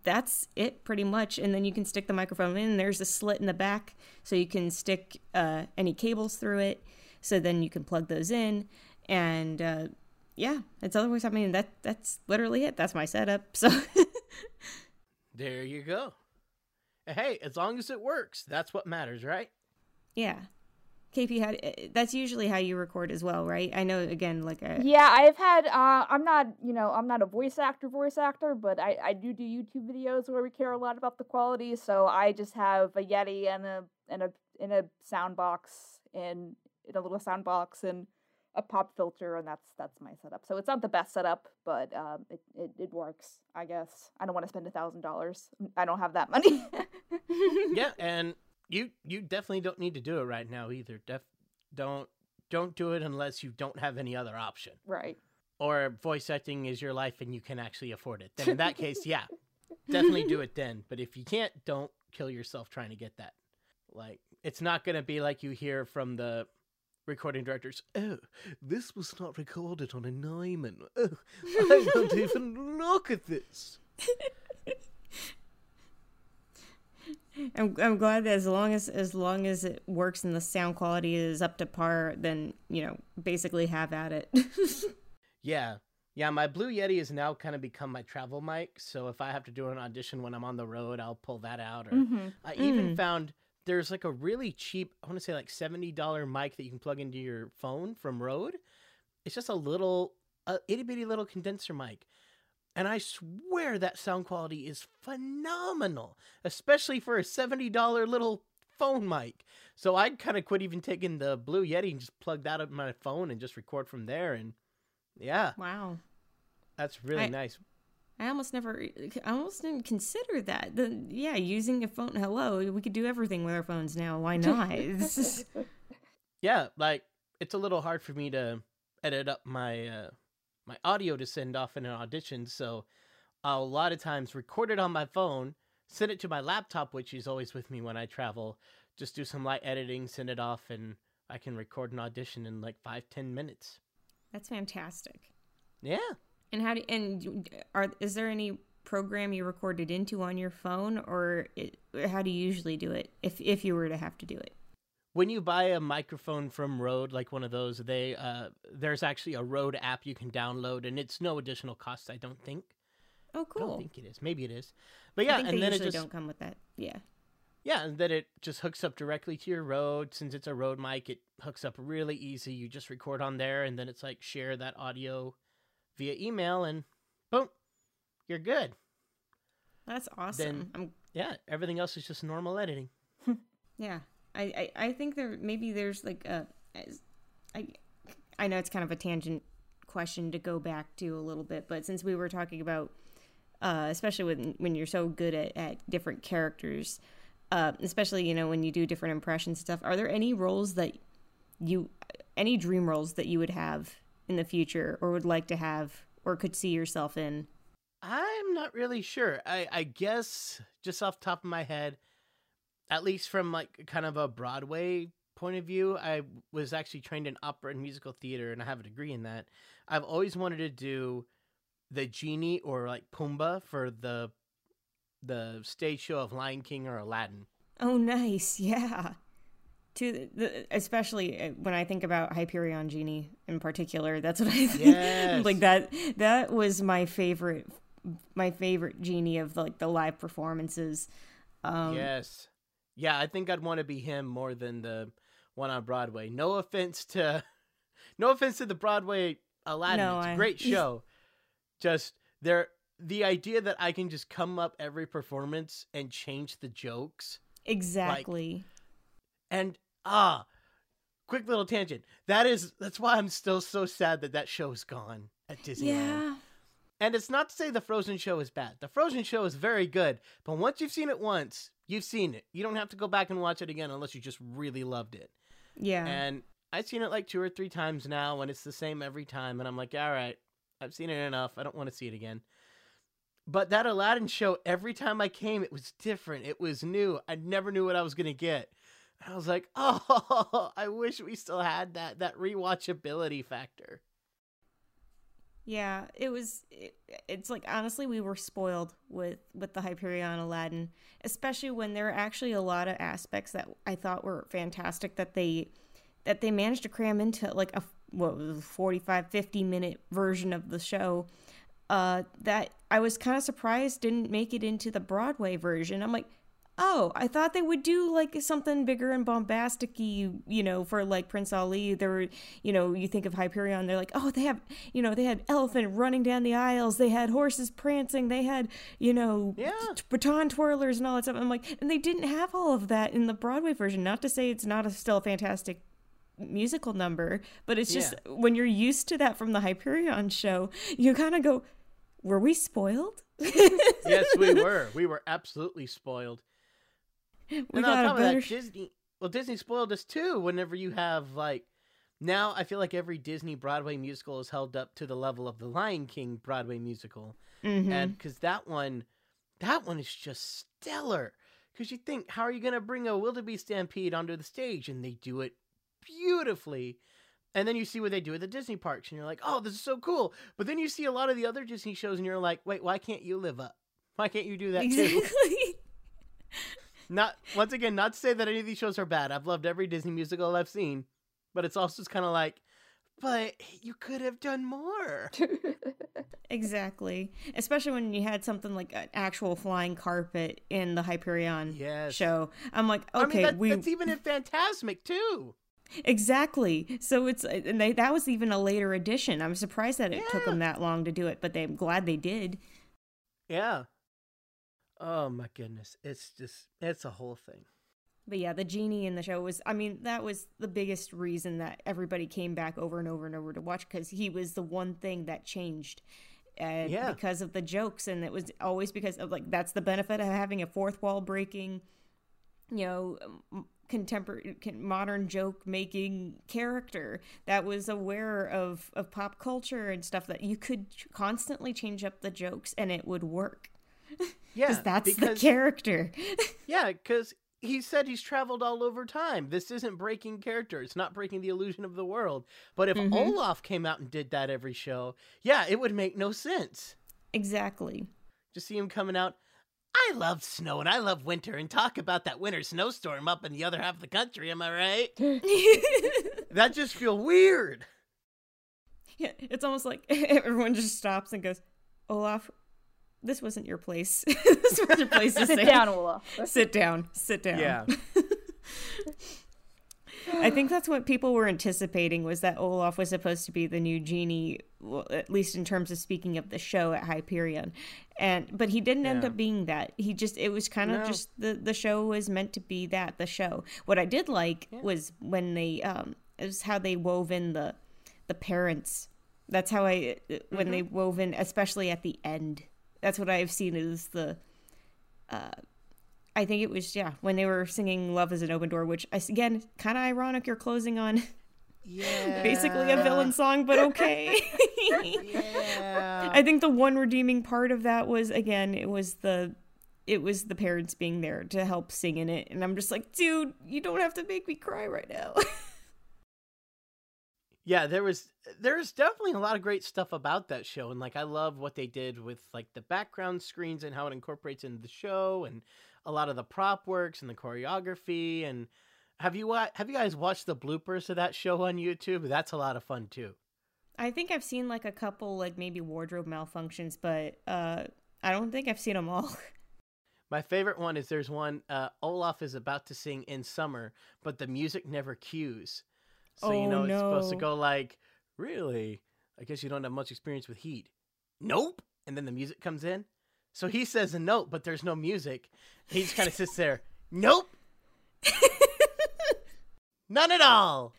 C: that's it pretty much. And then you can stick the microphone in. There's a slit in the back, so you can stick uh, any cables through it. So then you can plug those in, and uh, yeah, it's otherwise. I mean, that that's literally it. That's my setup. So
D: There you go. Hey, as long as it works, that's what matters, right?
C: yeah, KP, how, uh, that's usually how you record as well, right? I know again, like a
B: Yeah, I've had. Uh, I'm not, you know, I'm not a voice actor, voice actor, but I, I do do YouTube videos where we care a lot about the quality. So I just have a Yeti and a and a in a sound box and in a little sound box and a pop filter, and that's that's my setup. So it's not the best setup, but um, it, it it works. I guess I don't want to spend a thousand dollars. I don't have that money.
D: yeah, and you you definitely don't need to do it right now either. Def don't don't do it unless you don't have any other option.
B: right.
D: Or voice acting is your life and you can actually afford it. Then in that case, yeah. Definitely do it then. But if you can't, don't kill yourself trying to get that. Like it's not gonna be like you hear from the recording directors, oh, this was not recorded on a Neumann. Oh, I won't even look at this.
C: I'm, I'm glad that as long as as long as it works and the sound quality is up to par, then you know basically have at it.
D: Yeah. Yeah, my Blue Yeti has now kind of become my travel mic. So if I have to do an audition when I'm on the road, I'll pull that out. Or
B: Mm-hmm.
D: I even found there's like a really cheap, I want to say like $70 mic that you can plug into your phone from Rode. It's just a little, a itty bitty little condenser mic. And I swear that sound quality is phenomenal, especially for a $70 little phone mic. So I kind of quit even taking the Blue Yeti and just plug that up in my phone and just record from there. And yeah,
C: wow.
D: that's really
C: I-
D: nice.
C: I almost never, I almost didn't consider that. The, yeah, using a phone. Hello, we could do everything with our phones now. Why not?
D: Yeah, like it's a little hard for me to edit up my uh, my audio to send off in an audition, so I'll a lot of times record it on my phone, send it to my laptop, which is always with me when I travel. Just do some light editing, send it off, and I can record an audition in like five ten minutes.
C: that's fantastic.
D: Yeah.
C: And how do and are is there any program you recorded into on your phone, or it, how do you usually do it if if you were to have to do it?
D: when you buy a microphone from Rode, like one of those, they uh, there's actually a Rode app you can download, and it's no additional cost. I don't think.
C: Oh, cool.
D: I don't think it is. Maybe it is. But yeah, and
C: they
D: then it just
C: don't come with that. Yeah.
D: yeah, and then it just hooks up directly to your Rode. Since it's a Rode mic, it hooks up really easy. You just record on there, and then it's like share that audio via email, and boom, you're good.
C: That's awesome. I'm
D: Yeah, everything else is just normal editing.
C: Yeah, I, I, I think there maybe there's like a, I, I know it's kind of a tangent question to go back to a little bit, but since we were talking about, uh, especially when when you're so good at, at different characters, uh, especially you know when you do different impressions and stuff, are there any roles that you, any dream roles that you would have in the future or would like to have or could see yourself in?
D: I'm not really sure. I, I guess just off the top of my head, at least from like kind of a Broadway point of view, I was actually trained in opera and musical theater, and I have a degree in that. I've always wanted to do the genie or like Pumbaa for the the stage show of Lion King or Aladdin.
C: Oh, nice. Yeah. To the, especially uh, when I think about Hyperion Genie in particular, that's what I think.
D: Yes.
C: like that. That was my favorite. My favorite genie of like the live performances. Um,
D: yes. Yeah, I think I'd want to be him more than the one on Broadway. No offense to no offense to the Broadway Aladdin.
C: No,
D: it's a
C: I-
D: great show. just there the idea that I can just come up every performance and change the jokes
C: Exactly.
D: and ah quick little tangent. That is that's why I'm still so sad that that show's gone at Disneyland.
C: yeah.
D: And it's not to say the Frozen show is bad. The Frozen show is very good, but once you've seen it once, you've seen it. You don't have to go back and watch it again unless you just really loved it.
C: Yeah.
D: And I've seen it like two or three times now, and it's the same every time. And I'm like, all right, I've seen it enough. I don't want to see it again. But that Aladdin show, every time I came, it was different. It was new. I never knew what I was going to get. I was like, oh, I wish we still had that, that rewatchability factor.
C: Yeah, it was. It, it's like honestly, we were spoiled with with the Hyperion Aladdin, especially when there are actually a lot of aspects that I thought were fantastic that they that they managed to cram into like a what was it, 45 50 minute version of the show uh that I was kind of surprised didn't make it into the Broadway version. I'm like, oh, I thought they would do like something bigger and bombastic you know, for like Prince Ali. There were, you know, you think of Hyperion, they're like, oh, they have, you know, they had elephant running down the aisles, they had horses prancing, they had, you know,
D: Yeah.
C: baton twirlers and all that stuff. I'm like, and they didn't have all of that in the Broadway version. Not to say it's not a still a fantastic musical number, but it's just when you're used to that from the Hyperion show, you kind of go, were we spoiled?
D: yes, we were. We were absolutely spoiled.
C: we
D: and on
C: got a
D: top of that, Disney. Well, Disney spoiled us too. Whenever you have like, now I feel like every Disney Broadway musical is held up to the level of the Lion King Broadway musical,
C: Mhm.
D: and because that one, that one is just stellar. Because you think, how are you going to bring a wildebeest stampede onto the stage, and they do it beautifully. And then you see what they do at the Disney parks, and you're like, oh, this is so cool. But then you see a lot of the other Disney shows, and you're like, wait, why can't you live up? Why can't you do that too?
C: Exactly.
D: Not once again, not to say that any of these shows are bad. I've loved every Disney musical I've seen, but it's also just kind of like, but you could have done more.
C: exactly. Especially when you had something like an actual flying carpet in the Hyperion
D: Yes.
C: show. I'm like,
D: I
C: okay,
D: mean, that,
C: we
D: that's even in Fantasmic too.
C: exactly. So it's uh, and they, that was even a later edition. I'm surprised that it took them that long to do it, but I'm glad they did.
D: Yeah. Oh my goodness, it's just it's a whole thing.
C: But yeah, the genie in the show was, I mean, that was the biggest reason that everybody came back over and over and over to watch because he was the one thing that changed. And
D: Yeah.
C: because of the jokes, and it was always because of like, that's the benefit of having a fourth wall breaking, you know, contemporary, modern joke making character that was aware of, of pop culture and stuff that you could constantly change up the jokes and it would work.
D: Yeah,
C: Because that's
D: because,
C: the character.
D: Yeah, because he said he's traveled all over time. This isn't breaking character. It's not breaking the illusion of the world. But if
C: Mhm.
D: Olaf came out and did that every show, yeah, it would make no sense.
C: exactly.
D: Just see him coming out. I love snow and I love winter and talk about that winter snowstorm up in the other half of the country. Am I right? that just feel weird.
C: Yeah, it's almost like everyone just stops and goes, Olaf, this wasn't your place. this wasn't your place to
B: Sit
C: say.
B: down, Olaf.
C: Sit down. Sit down.
D: Yeah.
C: I think that's what people were anticipating was that Olaf was supposed to be the new genie, well, at least in terms of speaking of the show at Hyperion, and but he didn't end up being that. He just it was kind of
D: No.
C: just the the show was meant to be that the show. What I did like was when they um it was how they wove in the the parents. That's how I when they wove in, especially at the end. That's what I've seen is the uh, I think it was yeah when they were singing "Love Is an Open Door," which again kind of ironic. You're closing on
D: Yeah.
C: basically a villain song, but okay.
D: Yeah.
C: I think the one redeeming part of that was again it was the it was the parents being there to help sing in it, and I'm just like, dude, you don't have to make me cry right now.
D: yeah there was there's definitely a lot of great stuff about that show and like i love what they did with like the background screens and how it incorporates into the show and a lot of the prop works and the choreography and have you have you guys watched the bloopers of that show on youtube? That's a lot of fun too.
C: I think I've seen like a couple like maybe wardrobe malfunctions, but uh I don't think I've seen them all.
D: my favorite one is there's one uh olaf is about to sing in summer but the music never cues so you
C: Oh,
D: know it's supposed to go like really? I guess you don't have much experience with heat. Nope. And then the music comes in. So he says a note but there's no music. He just kind of sits there. Nope. None at all.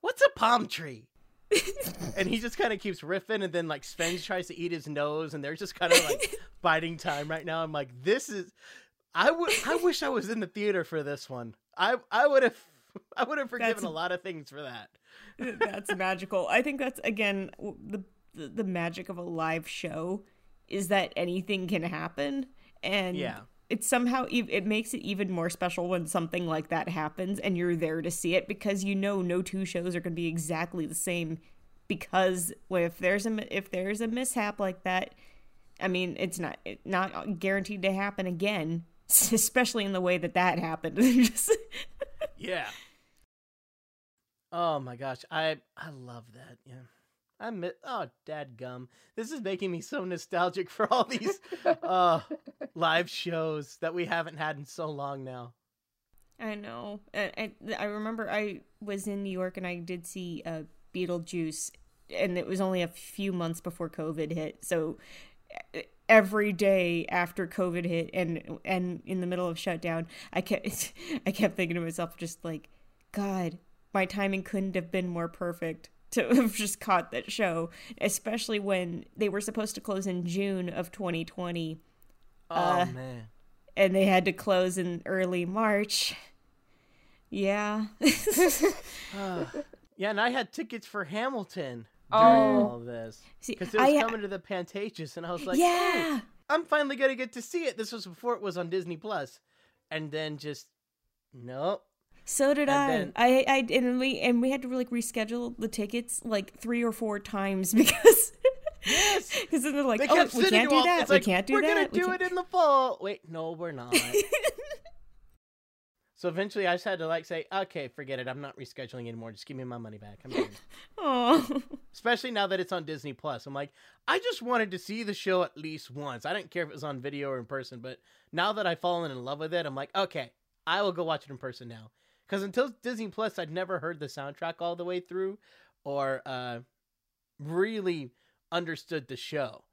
D: What's a palm tree? And he just kind of keeps riffing and then like Sven tries to eat his nose and they're just kind of like biting time right now. I'm like this is i would i wish i was in the theater for this one. I i would have i would have forgiven
C: That's-
D: a lot of things for that
C: that's magical. I think that's again the, the the magic of a live show is that anything can happen, and
D: Yeah.
C: it somehow it makes it even more special when something like that happens and you're there to see it because you know no two shows are going to be exactly the same because if there's a if there's a mishap like that, I mean, it's not it, not guaranteed to happen again, especially in the way that that happened.
D: Yeah. Oh my gosh, I I love that. Yeah. I miss, oh dad gum. This is making me so nostalgic for all these uh live shows that we haven't had in so long now.
C: I know. I, I, I remember I was in New York and I did see uh, Beetlejuice, and it was only a few months before COVID hit. So e- every day after COVID hit and and in the middle of shutdown, I kept I kept thinking to myself, just like, God, my timing couldn't have been more perfect to have just caught that show, especially when they were supposed to close in June of 2020
D: Oh
C: Uh,
D: man.
C: and they had to close in early March. Yeah.
D: Ah. yeah, and I had tickets for Hamilton
B: Oh.
D: all this because it was
C: I- uh,
D: coming to the Pantages, and I was like, "Oh,
C: yeah.
D: I'm finally gonna get to see it." This was before it was on Disney Plus, and then just nope.
C: So did I.
D: then-
C: I I and we and we had to like reschedule the tickets like three or four times because
D: Yes.
C: because then they're like,
D: They
C: oh, we can't do
D: all-
C: that. We
D: like,
C: can't do that.
D: we're
C: gonna
D: do
C: can't-"
D: it in the fall. Wait, no, we're not. so eventually, I just had to like say, okay, forget it. I'm not rescheduling anymore. Just give me my money back. I'm done. Especially now that it's on Disney Plus. I'm like, I just wanted to see the show at least once. I didn't care if it was on video or in person, but now that I've fallen in love with it, I'm like, okay, I will go watch it in person now. Because until Disney Plus, I'd never heard the soundtrack all the way through, or uh, really understood the show.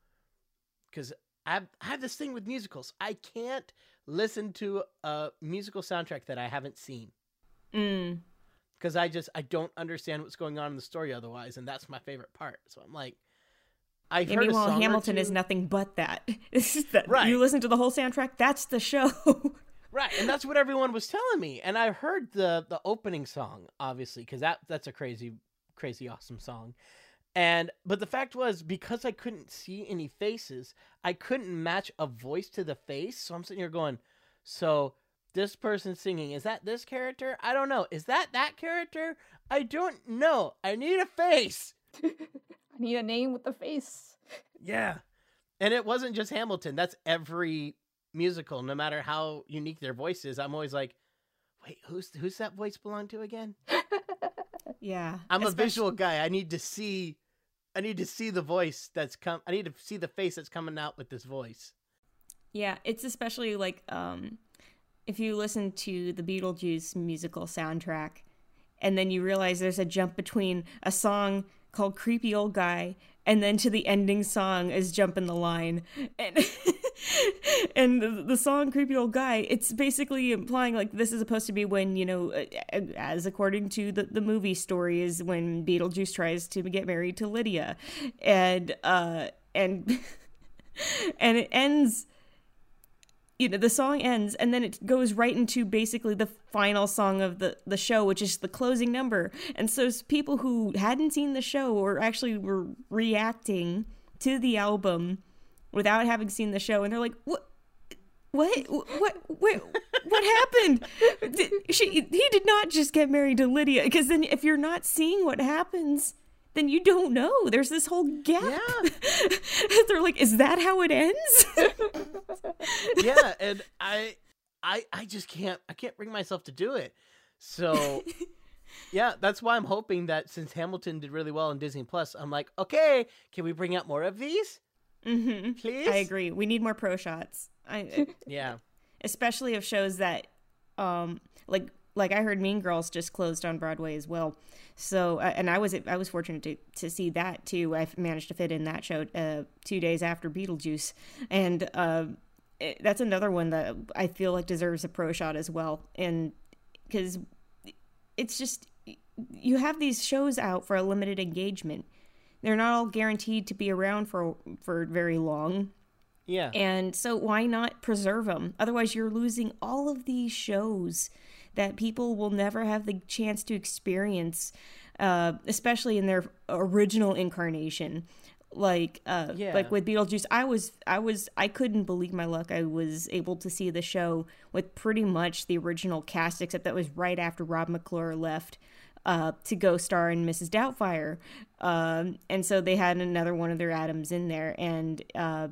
D: Because I have, I have this thing with musicals. I can't listen to a musical soundtrack that I haven't seen
C: Mm.
D: because I just I don't understand what's going on in the story otherwise, and that's my favorite part. So I'm like,
C: Yeah,
D: heard
C: meanwhile, Hamilton is nothing but that. That
D: Right.
C: You listen to the whole soundtrack. That's the show.
D: right, and that's what everyone was telling me. And I heard the the opening song, obviously, because that that's a crazy, crazy awesome song. And but the fact was, because I couldn't see any faces, I couldn't match a voice to the face. So I'm sitting here going, so this person singing is that this character? I don't know. Is that that character? I don't know. I need a face.
B: I need a name with a face.
D: Yeah. And it wasn't just Hamilton. That's every musical, no matter how unique their voice is. I'm always like, wait, who's who's that voice belong to again?
C: yeah.
D: I'm a visual guy. I need to see I need to see the voice that's come I need to see the face that's coming out with this voice.
C: Yeah, it's especially like um if you listen to the Beetlejuice musical soundtrack and then you realize there's a jump between a song called Creepy Old Guy and then to the ending song is Jump in the Line. And and the, the song Creepy Old Guy, it's basically implying like this is supposed to be when, you know, as according to the, the movie story is when Beetlejuice tries to get married to Lydia. And uh and and it ends you know the song ends and then it goes right into basically the final song of the the show which is the closing number. And so people who hadn't seen the show or actually were reacting to the album without having seen the show and they're like what what what what what happened? Did- she he did not just get married to lydia. Because then if you're not seeing what happens then you don't know there's this whole gap
D: Yeah.
C: they're like is that how it ends
D: yeah, and I I I just can't I can't bring myself to do it. So yeah, that's why I'm hoping that since Hamilton did really well on Disney Plus, I'm like, okay, can we bring out more of these?
C: Mm-hmm.
D: Please?
C: I agree. We need more pro shots. I
D: Yeah.
C: especially of shows that um like like I heard Mean Girls just closed on Broadway as well. So uh, and I was I was fortunate to to see that too. I managed to fit in that show uh 2 days after Beetlejuice and uh it, that's another one that I feel like deserves a pro shot as well. And cuz it's just you have these shows out for a limited engagement. They're not all guaranteed to be around for for very long.
D: Yeah.
C: And so why not preserve them? Otherwise, you're losing all of these shows that people will never have the chance to experience, uh, especially in their original incarnation. Like, uh,
D: Yeah.
C: like with Beetlejuice, I was, I was, I couldn't believe my luck. I was able to see the show with pretty much the original cast, except that was right after Rob McClure left. uh, to go star in Mrs. Doubtfire, um, and so they had another one of their Adams in there, and uh,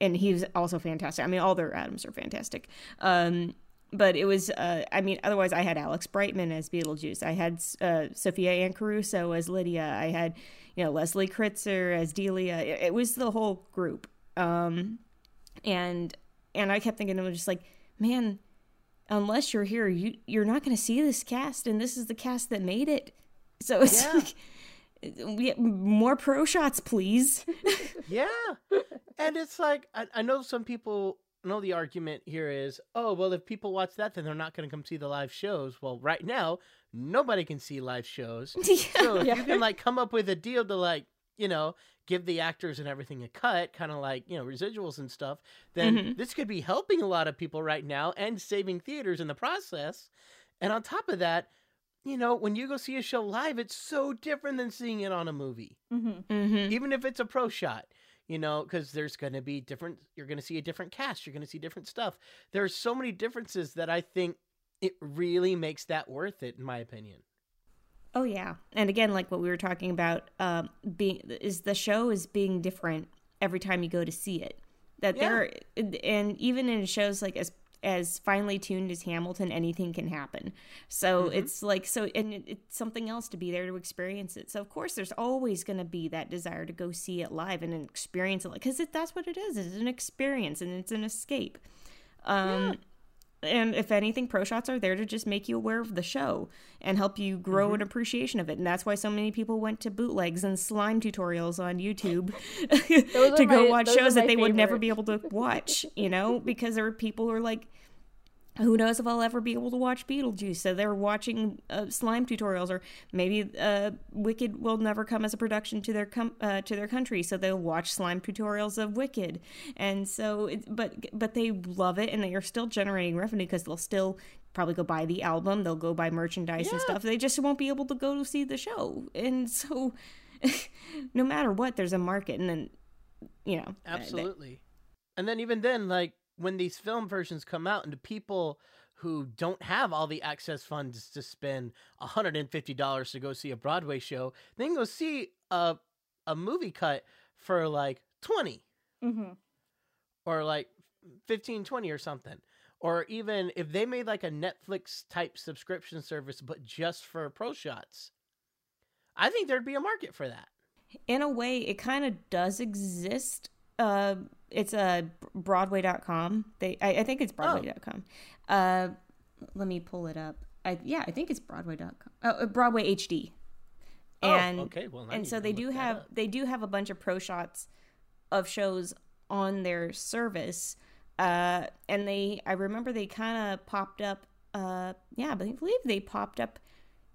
C: and he was also fantastic. I mean, all their Adams are fantastic. Um, but it was, uh, I mean, otherwise, I had Alex Brightman as Beetlejuice. I had uh, Sophia Anne Caruso as Lydia. I had, you know, Leslie Kritzer as Delia. It, it was the whole group. Um, and and I kept thinking, it was just like, man, unless you're here, you you're not going to see this cast, and this is the cast that made it. So it's
D: Yeah.
C: like, we, more pro shots, please.
D: Yeah. and it's like I, I know some people know the argument here is, oh well if people watch that then they're not gonna come see the live shows. Well right now, nobody can see live shows. So if
B: Yeah.
D: you can like come up with a deal to like, you know, give the actors and everything a cut, kind of like, you know, residuals and stuff, then
C: Mhm.
D: this could be helping a lot of people right now and saving theaters in the process. And on top of that, you know, when you go see a show live, it's so different than seeing it on a movie
B: hmm
C: mm-hmm.
D: even if it's a pro shot you know because there's going to be different you're going to see a different cast you're going to see different stuff there's so many differences that i think it really makes that worth it in my opinion
C: Oh yeah, and again, like what we were talking about, um, being is the show is being different every time you go to see it. That
D: Yeah.
C: there, and even in shows like as as finely tuned as Hamilton, anything can happen. So
D: Mhm.
C: it's like so, and it, it's something else to be there to experience it. So of course, there's always going to be that desire to go see it live and experience it, because that's what it is. It's an experience and it's an escape. Um, And if anything, pro shots are there to just make you aware of the show and help you grow an appreciation of it. And that's why so many people went to bootlegs and slime tutorials on YouTube to go
B: my-
C: watch shows that they would never be able to watch, you know, because there were people who are like, who knows if I'll ever be able to watch Beetlejuice? So they're watching uh, slime tutorials, or maybe uh, Wicked will never come as a production to their com- uh, to their country, so they'll watch slime tutorials of Wicked, and so it, but but they love it, and they are still generating revenue because they'll still probably go buy the album, they'll go buy merchandise and stuff. They just won't be able to go to see the show, and so no matter what, there's a market, and then you know
D: absolutely and then even then like when these film versions come out and the people who don't have all the access funds to spend $150 to go see a broadway show they can go see a, a movie cut for like 20
B: hmm
D: or like 15 20 or something. Or even if they made like a netflix type subscription service but just for pro shots i think there'd be a market for that.
C: In a way it kind of does exist uh it's uh, broadway.com they I, I think it's broadway.com uh let me pull it up. I yeah i think it's broadway.com oh, uh, broadway hd and
D: oh, okay. Well
C: and so they do have
D: up.
C: they do have a bunch of pro shots of shows on their service. Uh and they i remember they kind of popped up uh yeah i believe they popped up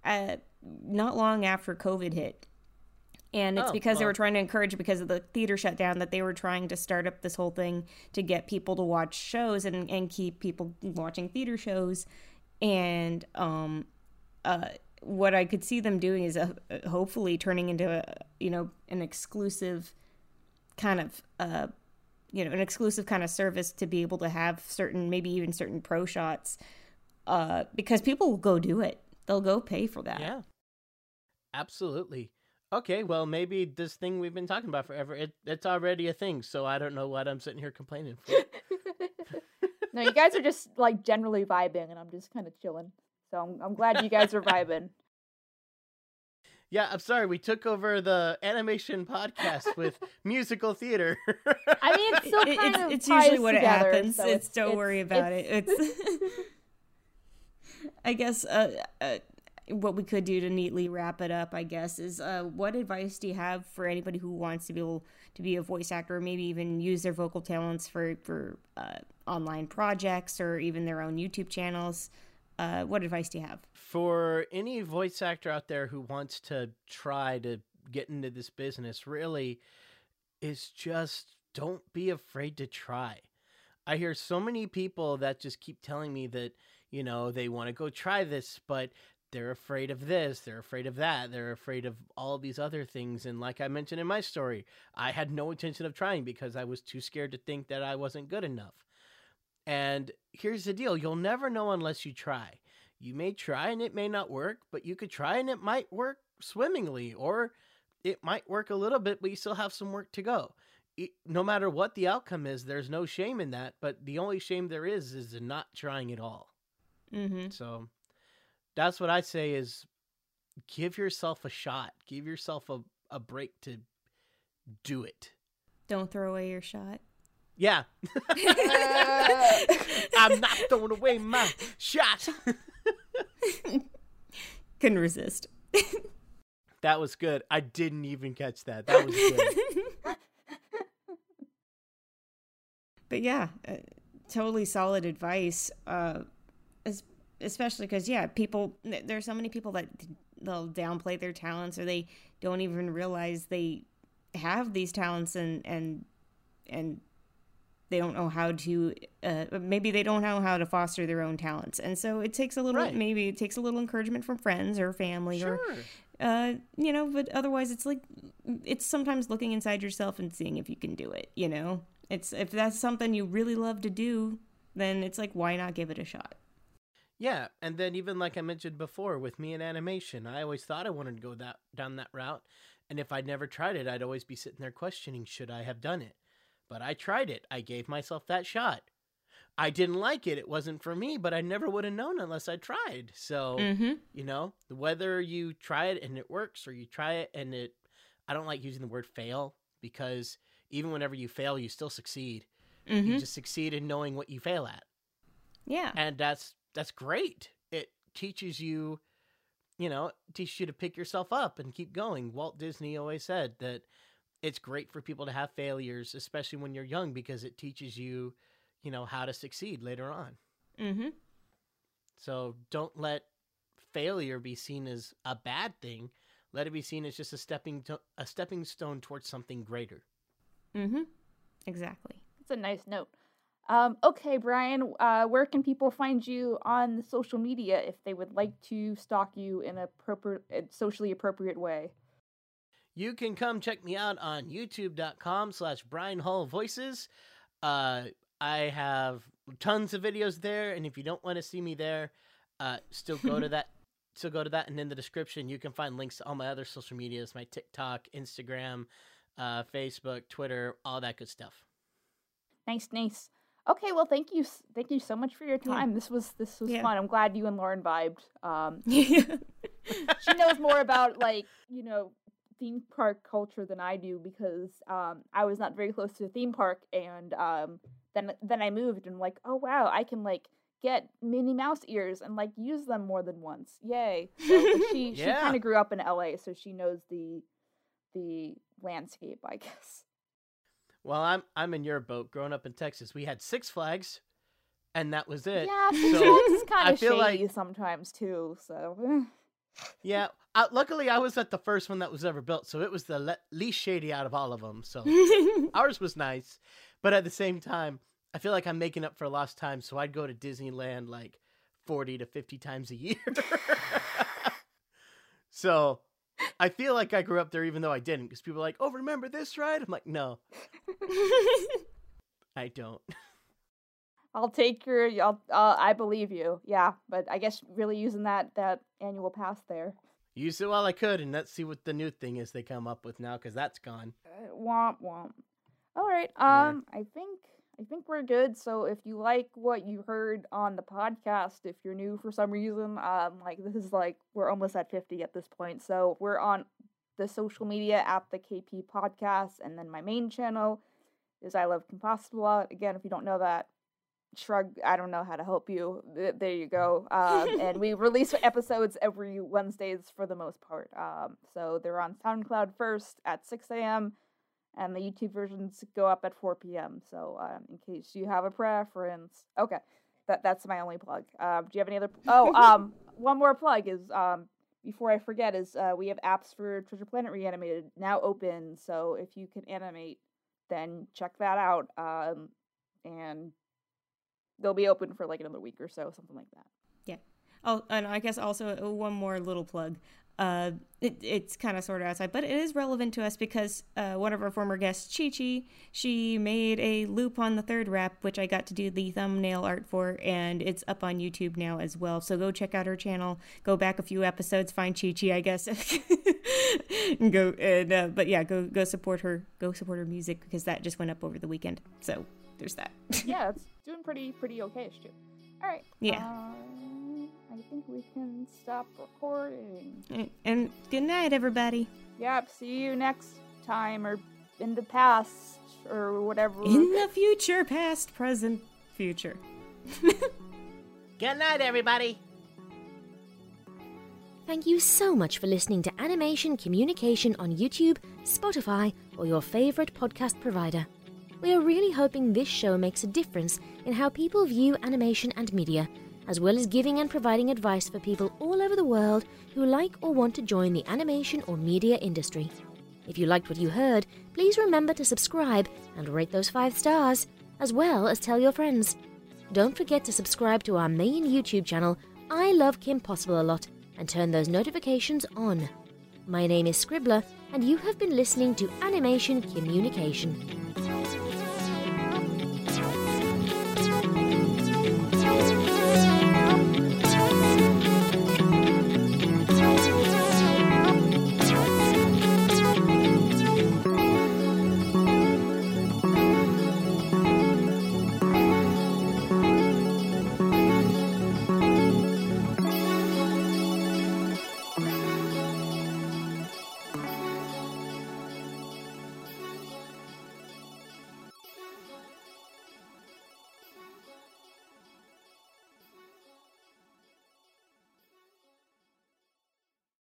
C: uh not long after covid hit and it's
D: Oh,
C: because they were trying to encourage because of the theater shutdown that they were trying to start up this whole thing to get people to watch shows and, and keep people watching theater shows and um uh what i could see them doing is uh hopefully turning into a you know an exclusive kind of uh you know an exclusive kind of service to be able to have certain maybe even certain pro shots uh because people will go do it they'll go pay for that
D: Yeah. Absolutely. Okay, well maybe this thing we've been talking about forever, it, it's already a thing, so I don't know what I'm sitting here complaining for.
B: no, you guys are just like generally vibing, and I'm just kind of chilling. So I'm, I'm glad you guys are vibing.
D: yeah, I'm sorry, we took over the animation podcast with musical theater.
B: I mean, it still
C: It-
B: kind
C: it's,
B: of
C: it's
B: ties
C: usually what
B: together,
C: happens.
B: so
C: it's, don't worry about it. It's I guess uh, uh, what we could do to neatly wrap it up, I guess, is uh, what advice do you have for anybody who wants to be able to be a voice actor, or maybe even use their vocal talents for for uh, online projects or even their own YouTube channels? Uh, what advice do you have?
D: for any voice actor out there who wants to try to get into this business, really, is just don't be afraid to try. I hear so many people that just keep telling me that, you know, they want to go try this, but they're afraid of this, they're afraid of that, they're afraid of all these other things. And like I mentioned in my story, I had no intention of trying because I was too scared to think that I wasn't good enough. And here's the deal you'll never know unless you try. You may try and it may not work, but you could try and it might work swimmingly, or it might work a little bit, but you still have some work to go. It, no matter what the outcome is, there's no shame in that, but the only shame there is is in not trying at all.
C: Mm-hmm.
D: So that's what I say is give yourself a shot. Give yourself a, a break to do it.
C: Don't throw away your shot.
D: Yeah. I'm not throwing away my shot.
C: Couldn't resist.
D: that was good. I didn't even catch that. That was good.
C: but yeah, uh, totally solid advice. Uh, as, especially because yeah, people. There's so many people that they'll downplay their talents or they don't even realize they have these talents and and and they don't know how to uh, maybe they don't know how to foster their own talents and so it takes a little
D: Right.
C: maybe it takes a little encouragement from friends or family
D: sure.
C: or uh, you know but otherwise it's like it's sometimes looking inside yourself and seeing if you can do it you know it's if that's something you really love to do then it's like why not give it a shot
D: Yeah, and then even like I mentioned before with me in animation, I always thought I wanted to go that down that route, and if I'd never tried it, I'd always be sitting there questioning should I have done it. But I tried it. I gave myself that shot. I didn't like it. It wasn't for me, but I never would have known unless I tried. So,
C: mm-hmm
D: you know, whether you try it and it works or you try it and it I don't like using the word fail because even whenever you fail, you still succeed.
C: mm-hmm
D: You just succeed in knowing what you fail at
C: yeah
D: and that's that's great. It teaches you you know teaches you to pick yourself up and keep going. Walt disney always said that it's great for people to have failures especially when you're young because it teaches you you know how to succeed later on.
C: Mm-hmm.
D: So don't let failure be seen as a bad thing. Let it be seen as just a stepping to- a stepping stone towards something greater.
C: Mm-hmm. Exactly.
B: It's a nice note. Um, okay, Brian, uh, where can people find you on the social media if they would like to stalk you in a appropriate, socially appropriate way?
D: You can come check me out on youtube.com slash Brian Hull Voices. Uh, I have tons of videos there, and if you don't want to see me there, uh, still go to that. Still go to that, and in the description you can find links to all my other social medias: my TikTok, Instagram, uh, Facebook, Twitter, all that good stuff.
B: Nice, nice. Okay, well, thank you, thank you so much for your
C: Yeah.
B: time. This was this was
C: Yeah.
B: fun. I'm glad you and Lauren vibed. Um, she knows more about like you know theme park culture than I do because um, I was not very close to the theme park, and um, then then I moved and like, oh wow, I can like get Minnie Mouse ears and like use them more than once. Yay! So she she kind of grew up in L.A., so she knows the the landscape, I guess.
D: Well, I'm I'm in your boat. Growing up in Texas, we had Six Flags, and that was it.
B: Yeah,
D: So,
B: it's kind of shady
D: like-
B: sometimes too. So
D: Yeah, uh, luckily I was at the first one that was ever built, so it was the le- least shady out of all of them. So ours was nice, but at the same time, I feel like I'm making up for lost time. So I'd go to Disneyland like forty to fifty times a year. so I feel like I grew up there, even though I didn't, because people are like, "Oh, remember this ride?" I'm like, "No, I don't."
B: I'll take your. I'll. Uh, I believe you. Yeah, but I guess really using that that annual pass there.
D: Use it while I could, and let's see what the new thing is they come up with now, because that's gone.
B: Uh, womp womp. All right.
D: Yeah.
B: Um, I think I think we're good. So if you like what you heard on the podcast, if you're new for some reason, um, like this is like we're almost at fifty at this point. So we're on the social media at the KP Podcast, and then my main channel is I Love Kim Possible. Again, if you don't know that, shrug. I don't know how to help you. There you go. Um, and we release episodes every Wednesdays for the most part. Um, so they're on SoundCloud first at six a.m and the YouTube versions go up at 4 p.m. So, um, in case you have a preference, okay, that that's my only plug. Um, do you have any other? Oh, um, one more plug is um, before I forget is uh, we have apps for Treasure Planet Reanimated now open. So if you can animate, then check that out. Um, and they'll be open for like another week or so, something like that. Yeah.
C: Oh, and I guess also uh, one more little plug. Uh, it, it's kind of sort of outside, but it is relevant to us because uh, one of our former guests, Chi Chi, she made a loop on the third rap, which I got to do the thumbnail art for, and it's up on YouTube now as well. So go check out her channel. Go back a few episodes, find Chi Chi, I guess. and go and uh, but yeah, go go support her. Go support her music because that just went up over the weekend. So there's that.
B: yeah, it's doing pretty pretty okayish too. All right.
C: Yeah.
B: Um, I think we can stop recording.
C: And, and good night, everybody.
B: Yep. See you next time, or in the past, or whatever.
C: In the future, past, present, future.
D: Good night, everybody.
A: Thank you so much for listening to Animation Communication on YouTube, Spotify, or your favorite podcast provider. We are really hoping this show makes a difference in how people view animation and media, as well as giving and providing advice for people all over the world who like or want to join the animation or media industry. If you liked what you heard, please remember to subscribe and rate those five stars, as well as tell your friends. Don't forget to subscribe to our main YouTube channel, I Love Kim Possible a Lot, and turn those notifications on. My name is Scribbler, and you have been listening to Animation Communication.